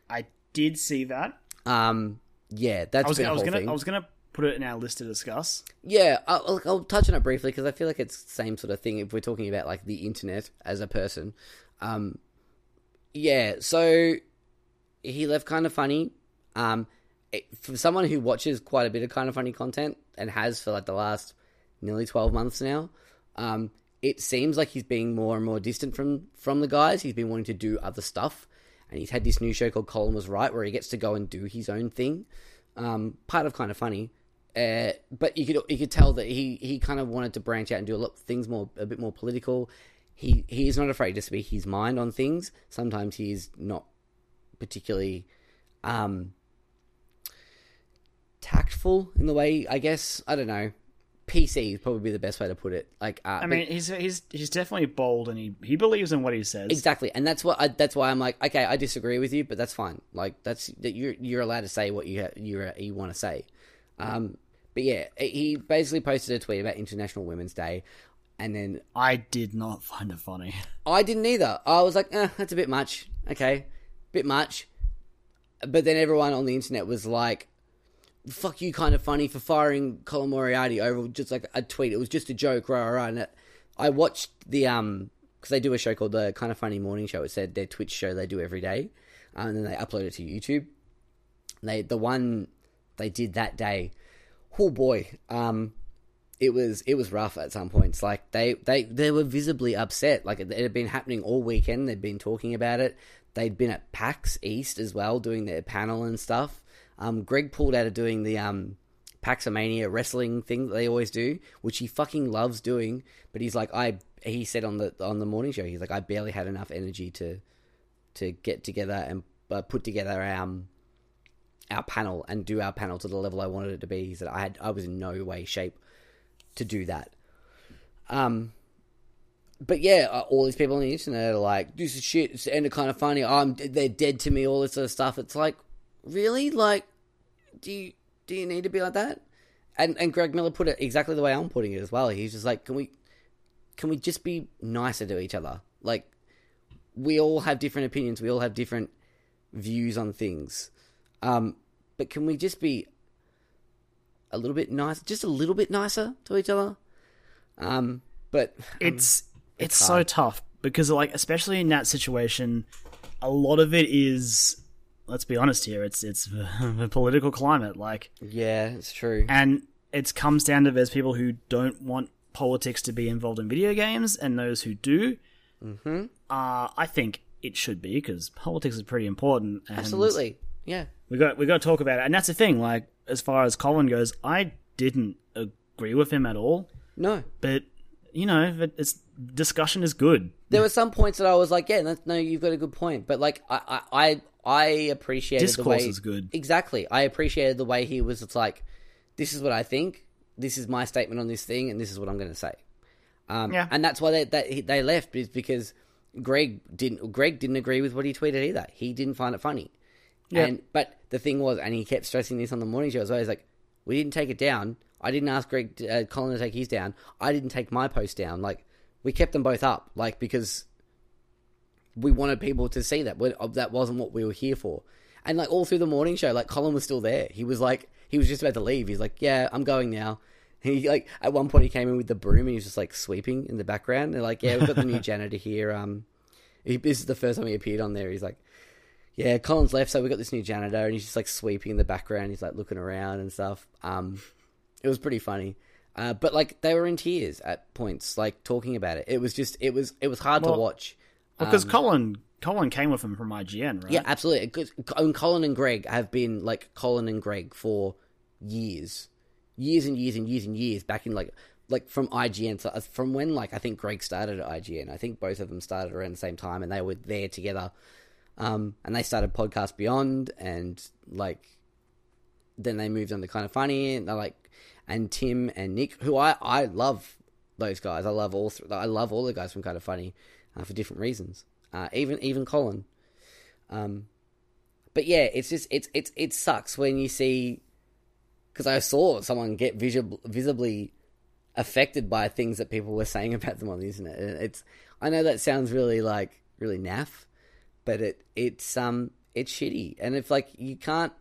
I did see that. Um, yeah, that's I was. been Gonna, was gonna. thing. I was gonna put it in our list to discuss. Yeah, I'll, I'll touch on it briefly because I feel like it's the same sort of thing if we're talking about like the internet as a person. Um, yeah, so he left kind of funny. Um, it, for someone who watches quite a bit of kind of funny content and has for like the last nearly twelve months now, um, it seems like he's being more and more distant from from the guys. He's been wanting to do other stuff, and he's had this new show called Colin Was Right, where he gets to go and do his own thing. Um, part of kind of funny, uh, but you could you could tell that he, he kind of wanted to branch out and do a lot of things more a bit more political. He he is not afraid to speak his mind on things. Sometimes he is not particularly um, tactful in the way I guess I don't know. PC is probably the best way to put it. Like uh, I mean, he's he's he's definitely bold, and he he believes in what he says. Exactly, and that's what I, that's why I'm like, okay, I disagree with you, but that's fine. Like that's that you're you're allowed to say what you ha- you you want to say. Um, but yeah, he basically posted a tweet about International Women's Day, and then I did not find it funny. <laughs> I didn't either. I was like, eh, that's a bit much. Okay, bit much. But then everyone on the internet was like, "Fuck you!" Kind of funny for firing Colin Moriarty over just like a tweet. It was just a joke, right? Right. And it, I watched the um because they do a show called the Kind of Funny Morning Show. It said their Twitch show they do every day, um, and then they upload it to YouTube. They the one they did that day. Oh boy, um, it was it was rough at some points. Like they they they were visibly upset. Like it, it had been happening all weekend. They'd been talking about it. They'd been at PAX East as well, doing their panel and stuff. Um, Greg pulled out of doing the um, Paxomania wrestling thing that they always do, which he fucking loves doing. But he's like, I he said on the on the morning show, he's like, I barely had enough energy to to get together and uh, put together um our panel and do our panel to the level I wanted it to be. He said I had I was in no way shape to do that. Um, but yeah, uh, all these people on the internet are like, "This is shit." It's kind of funny. I'm they're dead to me. All this sort of stuff. It's like, really, like, do you do you need to be like that? And and Greg Miller put it exactly the way I'm putting it as well. He's just like, can we can we just be nicer to each other? Like, we all have different opinions. We all have different views on things. Um, but can we just be a little bit nice, just a little bit nicer to each other? Um, but it's it's, so tough because like especially in that situation a lot of it is let's be honest here it's it's <laughs> the political climate like yeah, it's true. and it comes down to there's people who don't want politics to be involved in video games and those who do Mm-hmm. uh, i think it should be because politics is pretty important and Absolutely. Yeah. We got we got to talk about it, and that's the thing. Like as far as Colin goes, I didn't agree with him at all. No. But you know, it- it's discussion is good. There were some points that I was like, yeah, no, you've got a good point. But like, I, I, I, appreciated the Discourse way is good. Exactly, I appreciated the way he was. It's like, this is what I think. This is my statement on this thing, and this is what I'm going to say. Um, Yeah. and that's why they they, they left is because Greg didn't Greg didn't agree with what he tweeted either. He didn't find it funny. Yeah. And but the thing was, and he kept stressing this on the morning show as well. He's like, we didn't take it down. I didn't ask Greg uh, Colin to take his down. I didn't take my post down. Like we kept them both up, like because we wanted people to see that. But that wasn't what we were here for. And like all through the morning show, like Colin was still there. He was like, he was just about to leave. He's like, yeah, I'm going now. <laughs> He like at one point he came in with the broom and he was just like sweeping in the background. They're like, yeah, we've got the new <laughs> janitor here. Um, he, this is the first time he appeared on there. He's like, yeah, Colin's left, so we got this new janitor, and he's just like sweeping in the background. He's like looking around and stuff. Um, it was pretty funny. Uh, but like they were in tears at points, like talking about it. It was just, it was, it was hard Well, to watch. Because Colin Colin came with him from IGN, right? Yeah, absolutely. 'Cause- And Colin and Greg have been like Colin and Greg for years, years and years and years and years. Back in like, like from IGN, so uh, from when like I think Greg started at IGN. I think both of them started around the same time, and they were there together. Um, and they started Podcast Beyond, and like then they moved on to Kind of Funny, and they're like, and Tim and Nick, who I I love those guys. I love all th- I love all the guys from Kind of Funny uh, for different reasons. Uh, even even Colin. Um, but yeah, it's just it's it's it sucks when you see because I saw someone get visibly affected by things that people were saying <laughs> about them on the internet. It's I know that sounds really like really naff, but it it's um it's shitty. And if like you can't,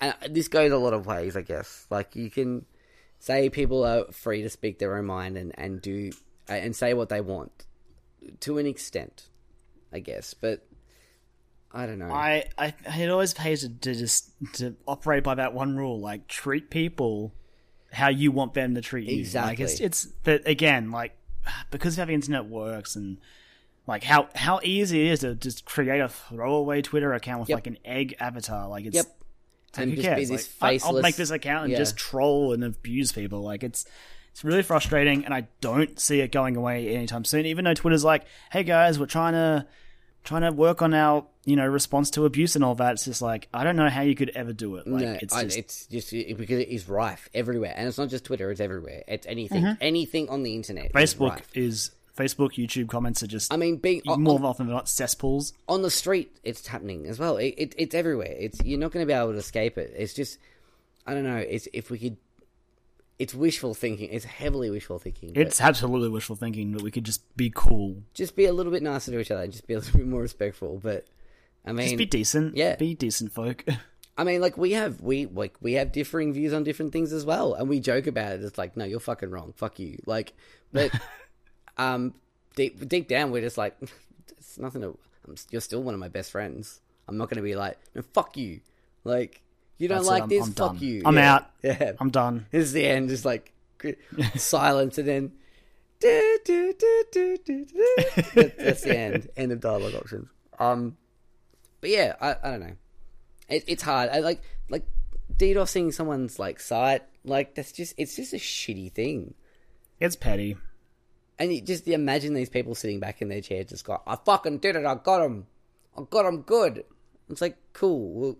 and this goes a lot of ways, I guess. Like you can say people are free to speak their own mind and and do and say what they want to an extent, I guess. But I don't know. I, I it always pays to, to just to operate by that one rule, like treat people how you want them to treat you. Like it's Exactly. it's but again, like because of how the internet works and like how how easy it is to just create a throwaway Twitter account with Yep. like an egg avatar. Like it's Yep. it's like, And who just be cares? this Like, I- I'll make this account and yeah. just troll and abuse people. Like it's it's really frustrating, and I don't see it going away anytime soon. Even though Twitter's like, "Hey guys, we're trying to trying to work on our you know response to abuse and all that." It's just like I don't know how you could ever do it. Like no, it's I- just it's just it- because it is rife everywhere, and it's not just Twitter; it's everywhere. It's anything, mm-hmm. anything on the internet. Facebook is Facebook, YouTube comments are just I mean, being on, more on, often than not cesspools. on the street, it's happening as well. It, it, it's everywhere. It's you're not going to be able to escape it. It's just I don't know. It's if we could. It's wishful thinking. It's heavily wishful thinking. It's absolutely wishful thinking that we could just be cool, just be a little bit nicer to each other. and Just be a little bit more respectful. But I mean, just be decent. yeah. be decent folk. <laughs> I mean, like we have we like we have differing views on different things as well, and we joke about it. It's like, no, you're fucking wrong. Fuck you. Like, but <laughs> um, deep deep down, we're just like, <laughs> it's nothing. To, I'm, you're still one of my best friends. I'm not going to be like, no, fuck you. Like, you don't That's it, like I'm- this. I'm fuck done. you. I'm Yeah. out. Yeah, I'm done. this is the end. Just like <laughs> silence, and then. do, do, do, do, do, do. That- That's the end. <laughs> End of dialogue options. Um, but yeah, I, I don't know. It, it's hard. I like like DDoSing someone's like site. Like that's just it's just a shitty thing. It's petty. And you just imagine these people sitting back in their chair, just go, "I fucking did it. I got him. I got him good." It's like cool. Well,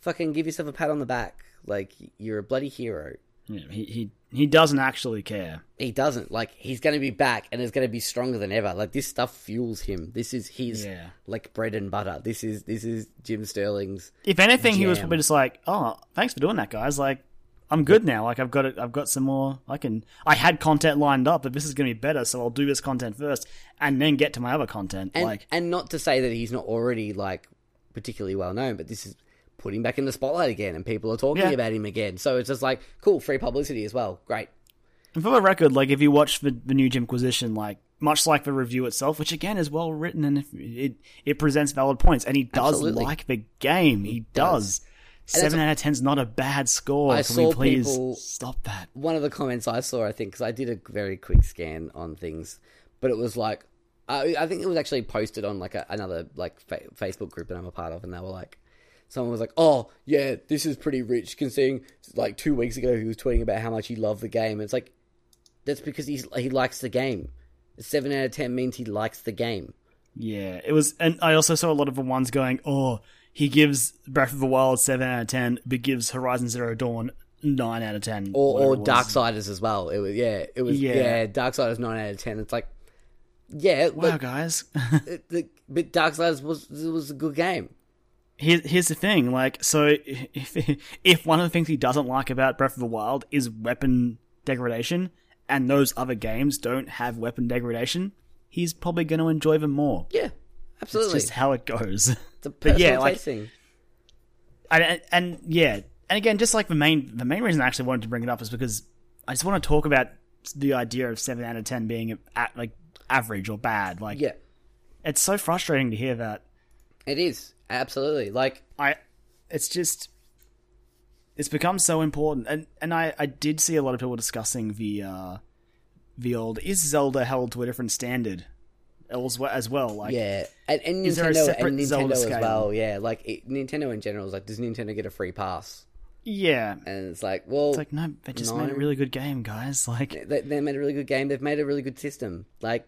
fucking give yourself a pat on the back. Like you're a bloody hero. Yeah, he he he doesn't actually care. He doesn't like. He's going to be back, and it's going to be stronger than ever. Like this stuff fuels him. This is his Yeah. like bread and butter. This is this is Jim Sterling's. If anything, he was probably just like, "Oh, thanks for doing that, guys. Like, I'm good now. Like, I've got it. I've got some more. I can. I had content lined up, but this is going to be better. So I'll do this content first, and then get to my other content. and, like, and not to say that he's not already like particularly well known, but this is putting back in the spotlight again, and people are talking Yeah. about him again. So it's just like cool, free publicity as well. Great. and for the record, like, if you watch the, the new Jimquisition, like, much like the review itself, which again is well written and if it it presents valid points, and he does Absolutely. like the game. He does. And Seven out of ten is not a bad score. I Can saw we please people- stop that? One of the comments I saw, I think, because I did a very quick scan on things, but it was like, I, I think it was actually posted on like a, another like fa- Facebook group that I'm a part of, and they were like, someone was like, "Oh yeah, this is pretty rich." Considering like two weeks ago he was tweeting about how much he loved the game. It's like that's because he's he likes the game. A seven out of ten means he likes the game. Yeah, it was, and I also saw a lot of the ones going, "Oh, he gives Breath of the Wild seven out of ten, but gives Horizon Zero Dawn nine out of ten, or or it. Darksiders as well. It was yeah, it was Yeah. yeah, Darksiders nine out of ten. It's like yeah, Wow, but, guys. <laughs> the, but Darksiders was was a good game. Here, here's the thing, like, so if if one of the things he doesn't like about Breath of the Wild is weapon degradation, and those other games don't have weapon degradation, he's probably going to enjoy them more. Yeah, It's absolutely. just how it goes. <laughs> It's a but yeah, like- taste thing. and, and, and yeah, and again, just like the main the main reason I actually wanted to bring it up is because I just want to talk about the idea of seven out of ten being at, like average or bad. Like, Yeah, it's so frustrating to hear that. it is absolutely like I, it's just, it's become so important, and and I I did see a lot of people discussing the uh, the old is Zelda held to a different standard, as well as well. Like, yeah, and, and Is there a Nintendo and Nintendo as well. Yeah, like it, Nintendo in general is like, does Nintendo get a free pass? yeah, And it's like, well, it's like no, they just made a really good game, guys. <laughs> Like, they, they made a really good game. They've made a really good system. Like,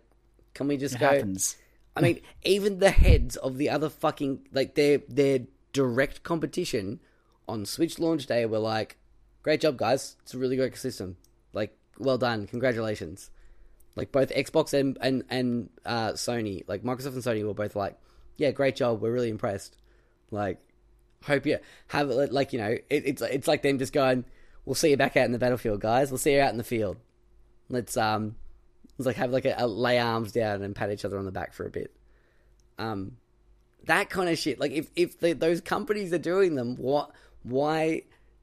can we just go? happens. I mean, <laughs> even the heads of the other fucking like their their direct competition on Switch launch day were like, "Great job, guys! It's a really great system. Like, well done, congratulations." Like both Xbox and and and uh, Sony, like Microsoft and Sony, were both like, "Yeah, great job. We're really impressed." Like, hope you have it. Like, you know, it, it's it's like them just going, "We'll see you back out in the battlefield, guys. We'll see you out in the field. Let's um." It's like have like a, a lay arms down and pat each other on the back for a bit. Um, that kind of shit. Like if if the, those companies are doing them, what? Why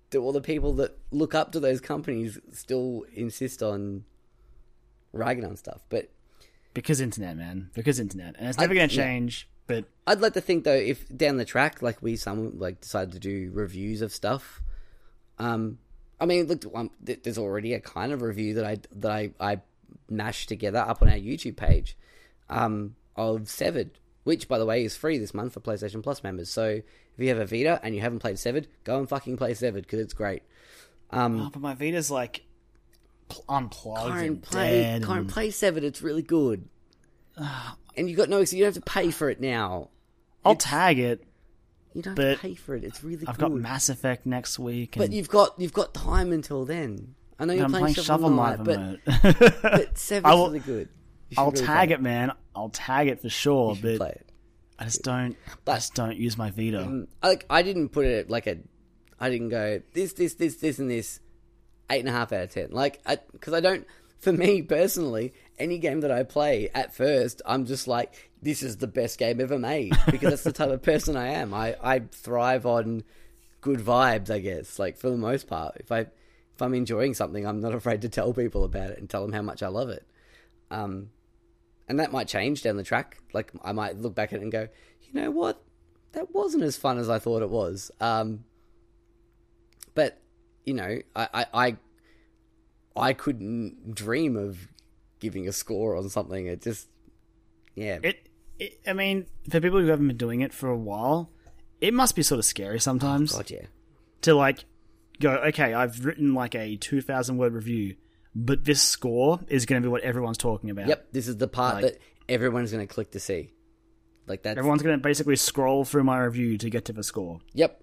do all the people that look up to those companies still insist on ragging on stuff? But Because internet, man. Because internet, and it's never going to yeah. change. But I'd like to think though, if down the track, like we some like decided to do reviews of stuff. Um, I mean, look, um, th- there's already a kind of review that I that I I mashed together up on our YouTube page, um, of Severed, which by the way is free this month for PlayStation Plus members. So if you have a Vita and you haven't played Severed, go and fucking play Severed because it's great. Um, oh, but my Vita's like unplugged Karen, and play, dead. Karen, and- play Severed. It's really good. <sighs> and you got no, you don't have to pay for it now. I'll tag it. You don't have to pay for it. It's really good. I've good. got Mass Effect next week. But you've got you've got time until then. I know you're I'm playing, playing Shovel, Shovel Knight, Knight. but but <laughs> I will- really good. I'll really tag it, man. I'll tag it for sure. But play it. I just don't. I just don't use my Vita. Mm, Like I didn't put it like a. I didn't go this this this this and this, eight and a half out of ten. Like I because I don't. For me personally, any game that I play at first, I'm just like, this is the best game ever made because that's the type of person I am. I I thrive on good vibes, I guess. Like for the most part, if I if I'm enjoying something, I'm not <laughs> afraid to tell people about it and tell them how much I love it. Um, and that might change down the track. Like I might look back at it and go, you know what, that wasn't as fun as I thought it was. Um, you know, I, I, I, I couldn't dream of giving a score on something. It just, yeah, It, it. I mean, for people who haven't been doing it for a while, it must be sort of scary sometimes God, yeah, to like go. Okay, I've written like a two thousand word review, but this score is going to be what everyone's talking about. yep. This is the part Like- that everyone's going to click to see. Like that's Everyone's going to basically scroll through my review to get to the score. Yep.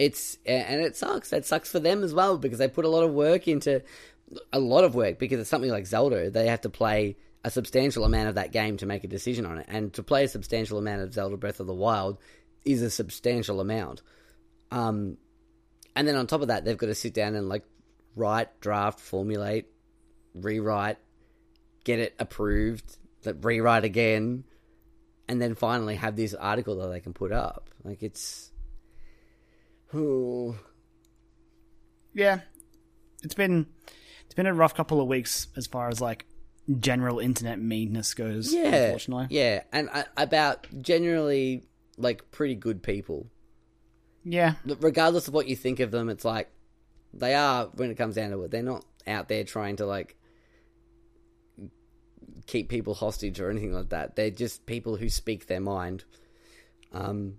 It's and it sucks. That sucks for them as well because they put a lot of work into a lot of work because it's something like Zelda. They have to play a substantial amount of that game to make a decision on it, and to play a substantial amount of Zelda Breath of the Wild is a substantial amount. Um, and then on top of that, they've got to sit down and like write, draft, formulate, rewrite, get it approved, that rewrite again, and then finally have this article that they can put up. Like it's. Ooh. Yeah, it's been it's been a rough couple of weeks as far as like general internet meanness goes. Yeah, unfortunately. yeah, and uh, about generally like pretty good people. Yeah, Regardless of what you think of them, it's like they are when it comes down to it. They're not out there trying to like keep people hostage or anything like that. They're just people who speak their mind. Um,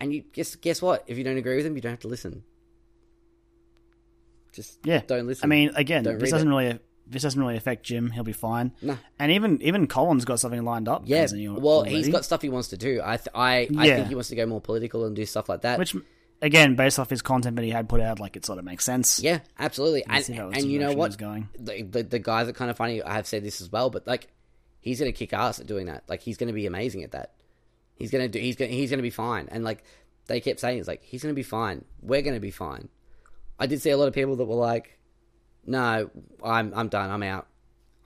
and you guess guess what? If you don't agree with them, you don't have to listen. Just Yeah, don't listen. I mean, again, Don't this doesn't really this doesn't really affect Jim. He'll be fine. No. And even even Colin's got something lined up. yeah. he, Well, already? he's got stuff he wants to do. I th- I I Yeah. think he wants to go more political and do stuff like that. which again, based off his content that he had put out, like it sort of makes sense. yeah, absolutely. And see and you know what? going. The, the the guys are kind of funny. I have said this as well, but like he's gonna kick ass at doing that. Like he's gonna be amazing at that. He's gonna do. He's gonna he's gonna be fine. And like they kept saying, it's like he's gonna be fine. We're gonna be fine. I did see a lot of people that were like, "No, I'm I'm done. I'm out.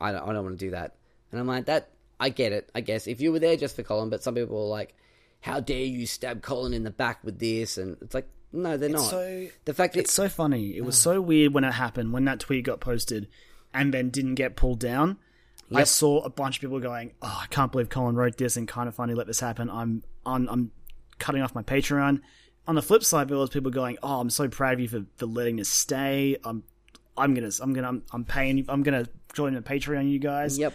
I don't, I don't want to do that." And I'm like, "That I get it. I guess if you were there just for Colin, but some people were like, "How dare you stab Colin in the back with this?" And it's like, no, they're not. so- the fact that It's so funny. It was oh. so weird when it happened, when that tweet got posted and then didn't get pulled down. I saw a bunch of people going, "Oh, I can't believe Colin wrote this and kind of funny let this happen. I'm on I'm cutting off my Patreon." On the flip side, there was people going, "Oh, I'm so proud of you for, for letting this stay. I'm I'm gonna I'm gonna I'm, I'm paying I'm gonna join the Patreon, you guys." Yep.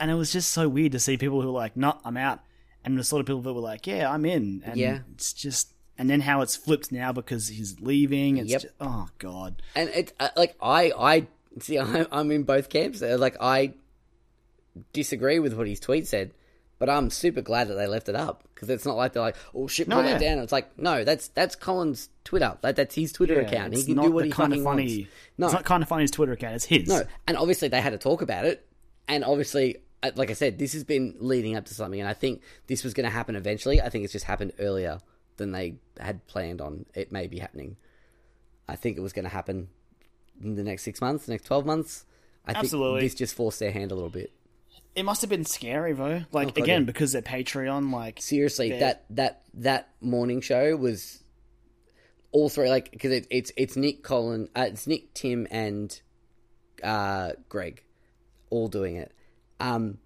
And it was just so weird to see people who were like, "No, I'm out," and the sort of people that were like, "Yeah, I'm in." And Yeah. it's just. And then how it's flipped now because he's leaving. It's Yep. just, oh god. and it uh, like I I see I'm, <laughs> I'm in both camps. Like I disagree with what his tweet said, but I'm super glad that they left it up because it's not like they're like, oh shit, No, pull that yeah. down. It's like no, that's that's Colin's Twitter. That, that's his Twitter account. He It's can not do what he kind fucking of funny. wants. No, It's not kind of funny his Twitter account. It's his. no, and obviously they had to talk about it, and obviously. uh, Like I said, this has been leading up to something, and I think this was going to happen eventually. I think it's just happened earlier than they had planned on. It may be happening. I think it was going to happen in the next six months, the next twelve months. I Absolutely. think this just forced their hand a little bit. It must have been scary though. Like Oh, God, again, yeah. because they're Patreon. Like Seriously, They're- that that that morning show was all three like because it, it's it's Nick, Colin, uh, it's Nick, Tim, and uh, Greg all doing it. Um,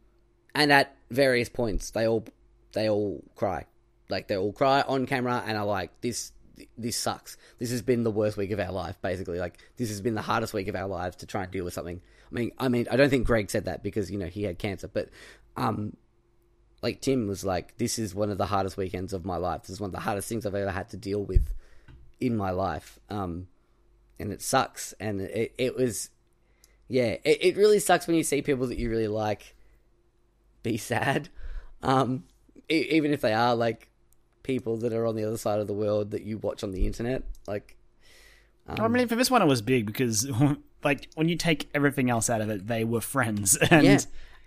and at various points, they all they all cry, like they all cry on camera, and are like, "This this sucks. This has been the worst week of our life. Basically, like this has been the hardest week of our lives to try and deal with something." I mean, I mean, I don't think Greg said that because you know he had cancer, but um, like Tim was like, "This is one of the hardest weekends of my life. This is one of the hardest things I've ever had to deal with in my life." Um, and it sucks. And it it was, yeah, it, it really sucks when you see people that you really like be <laughs> sad, um, even if they are like people that are on the other side of the world that you watch on the internet. Like, I um, mean, for this one, it was big because <laughs> like when you take everything else out of it, they were friends. <laughs> And yeah.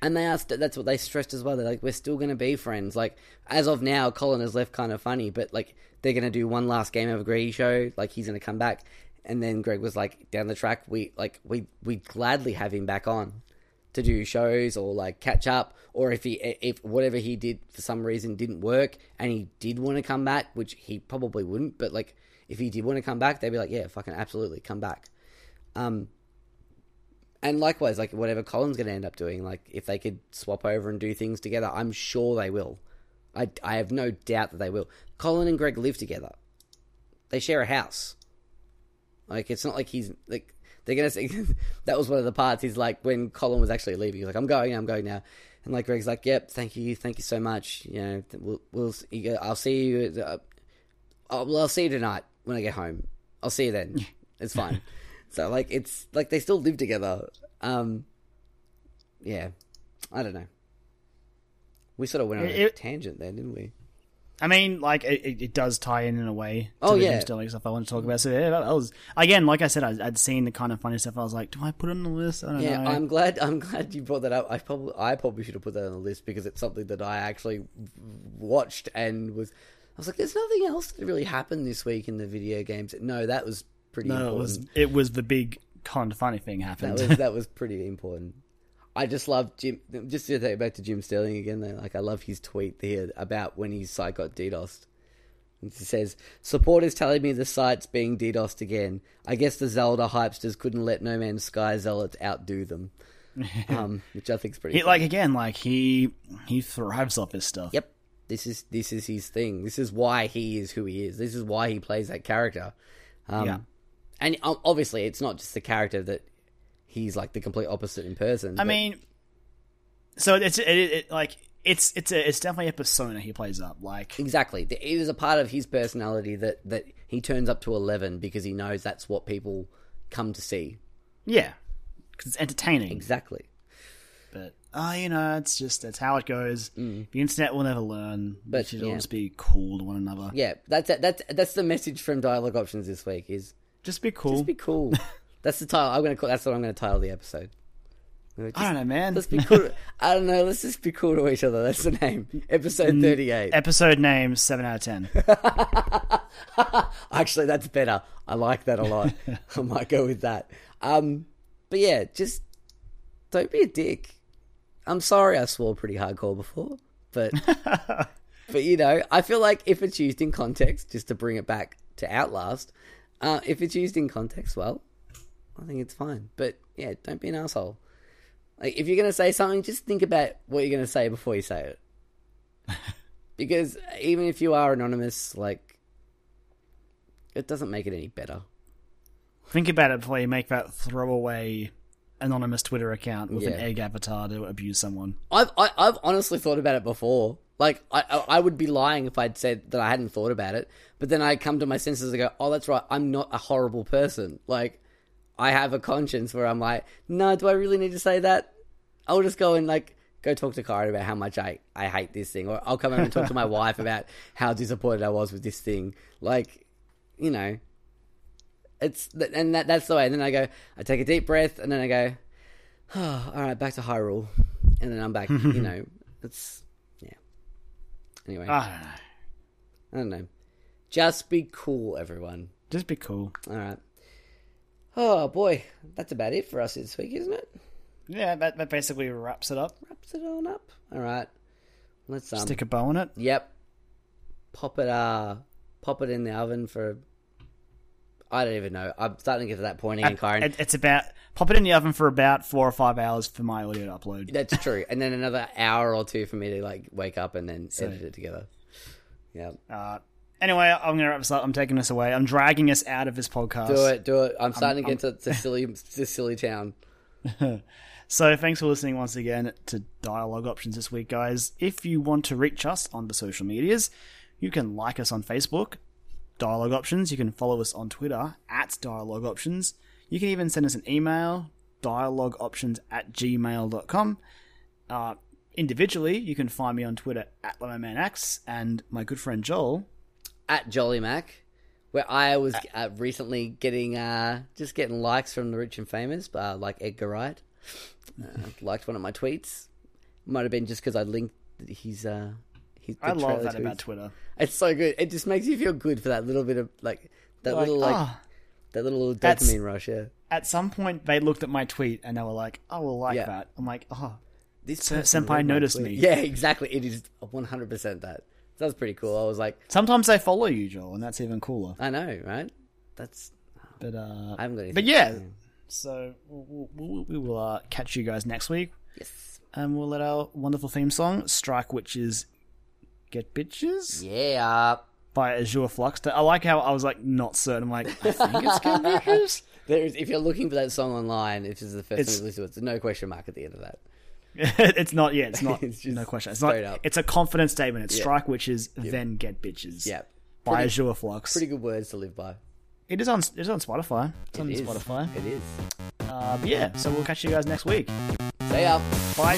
And they asked. That's what they stressed as well. They're like, we're still going to be friends. Like as of now, Colin has left kind of funny, but like they're going to do one last GameOverGreggy show. Like he's going to come back, and then Greg was like, down the track, we like we we gladly have him back on to do shows or like catch up, or if he if whatever he did for some reason didn't work and he did want to come back, which he probably wouldn't, but like if he did want to come back, they'd be like, yeah, fucking absolutely, come back. Um, and likewise, like whatever Colin's going to end up doing, like if they could swap over and do things together, I'm sure they will. I, I have no doubt that they will. Colin and Greg live together. They share a house. Like it's not like he's like they're gonna say <laughs> that was one of the parts. He's like when Colin was actually leaving, he's like, "I'm going, I'm going now," and like Greg's like, "Yep, thank you, thank you so much. You know, we'll, we'll I'll see you. Uh, oh, well, I'll see you tonight when I get home. I'll see you then. It's <laughs> fine." So like it's like they still live together. Um, yeah, I don't know. We sort of went on a It- tangent there, didn't we? I mean, like it, it- does tie in in a way. To Oh, the yeah. Sterling stuff I want to talk about. So yeah, that, was again, like I said, I, I'd seen the kind of funny stuff. I was like, do I put it on the list? I don't Yeah, know. I'm glad. I'm glad you brought that up. I probably, I probably should have put that on the list because it's something that I actually watched and was. I was like, "There's nothing else that really happened this week in the video games." No, that was pretty no, it was it was the big kind of funny thing happened. That was that <laughs> was pretty important. I just love Jim. Just to take it back to Jim Sterling again, though, like I love his tweet there about when his site got DDoSed. It says, "Supporters telling me the site's being DDoSed again. I guess the Zelda hypesters couldn't let No Man's Sky zealots outdo them." <laughs> um, which I think is pretty. he, funny. like again, like he he thrives off his stuff. Yep. This is this is his thing. This is why he is who he is. This is why he plays that character. Um, Yeah. And obviously, it's not just the character that he's like the complete opposite in person. I but- mean, so it's it, it, like it's it's a, it's definitely a persona he plays up. Like Exactly. It is a part of his personality that, that he turns up to 11 because he knows that's what people come to see. yeah, because it's entertaining. Exactly. But oh, you know, it's just that's how it goes. The internet will never learn. Mm. But, we should all just be cool to one another. Yeah, that's that's that's the message from Dialogue Options this week is Just be cool. just be cool. <laughs> that's the title. I'm gonna call. That's what I'm gonna title the episode. Just- I don't know, man. Let's be cool. I don't know. Let's just be cool to each other. That's the name. <laughs> Episode 38. Episode name seven out of ten. <laughs> Actually, that's better. I like that a lot. I might go with that. Um, but yeah, just don't be a dick. I'm sorry I swore pretty hardcore before, but <laughs> <laughs> but you know, I feel like if it's used in context, just to bring it back to Outlast, uh, if it's used in context, well, I think it's fine. But yeah, don't be an asshole. Like if you're gonna say something, just think about what you're gonna say before you say it. <laughs> because even if you are anonymous, like it doesn't make it any better. Think about it before you make that throwaway anonymous Twitter account with an egg avatar to abuse someone. I've I, I've honestly thought about it before. Like I I I would be lying if I'd said that I hadn't thought about it. But then I come to my senses and go, oh, that's right. I'm not a horrible person. Like I have a conscience where I'm like, no, do I really need to say that? I'll just go and like go talk to Karen about how much I I hate this thing, or I'll come home and talk to my <laughs> wife about how disappointed I was with this thing. Like, you know, it's and that that's the way. And then I go, I take a deep breath, and then I go, oh, <sighs> all right, back to Hyrule, and then I'm back. you <laughs> know, it's yeah. Anyway, I don't know. I don't know. Just be cool, everyone. Just be cool. All right. Oh boy, that's about it for us this week, isn't it? Yeah, that, that basically wraps it up. Wraps it on up. All right. Let's um. Stick a bow on it. Yep. Pop it. Uh. Pop it in the oven for. I don't even know. I'm starting to get to that point again, Karen. It- it's about pop it in the oven for about four or five hours for my audio to upload. That's <laughs> true. And then another hour or two for me to like wake up and then edit it together. Yeah. Uh, anyway, I'm gonna wrap this up. I'm taking this away. I'm dragging us out of this podcast. Do it. Do it. I'm starting to get to, to silly, to silly town. <laughs> So thanks for listening once again to Dialogue Options this week, guys. If you want to reach us on the social medias, you can like us on Facebook, Dialogue Options. You can follow us on Twitter at Dialogue Options. You can even send us an email, dialogueoptions at gmail.com. Uh, individually, you can find me on Twitter at LemonManX and my good friend Joel. at Jolly Mac, where I was uh, recently getting uh, just getting likes from the rich and famous, uh, like Edgar Wright. Uh, <laughs> liked one of my tweets. Might have been just because I linked his. I love that about Twitter. It's so good. It just makes you feel good for that little bit of like that Like, little like ah. that little dopamine rush. Yeah, At some point, they looked at my tweet and they were like, "I will like Yeah. that." I'm like, "Oh, this Senpai noticed me. <laughs> Yeah, exactly. It is one hundred percent that. So that's pretty cool. I was like, sometimes they follow you, Joel, and that's even cooler." I know, right? That's But uh, I haven't got anything. But yeah, so we'll, we'll, we will uh, catch you guys next week, yes, and we'll let our wonderful theme song "Strike Witches Get Bitches" yeah. by Azure Flux. I like how I was like not certain. I'm like, I think it's Get Bitches. <laughs> There is, if you're looking for that song online, if this is the first It's- time you listen to it, there's no question mark at the end of that. <laughs> it's not. Yeah, it's not. <laughs> It's no question. It's not. straight up. It's a confident statement. It's Yeah. strike witches, then get bitches. Yeah, by pretty, Azure Flux. pretty good words to live by. It is on. It is on Spotify. It's on It is. Spotify. It is. Uh, but yeah, so we'll catch you guys next week. See ya. Bye.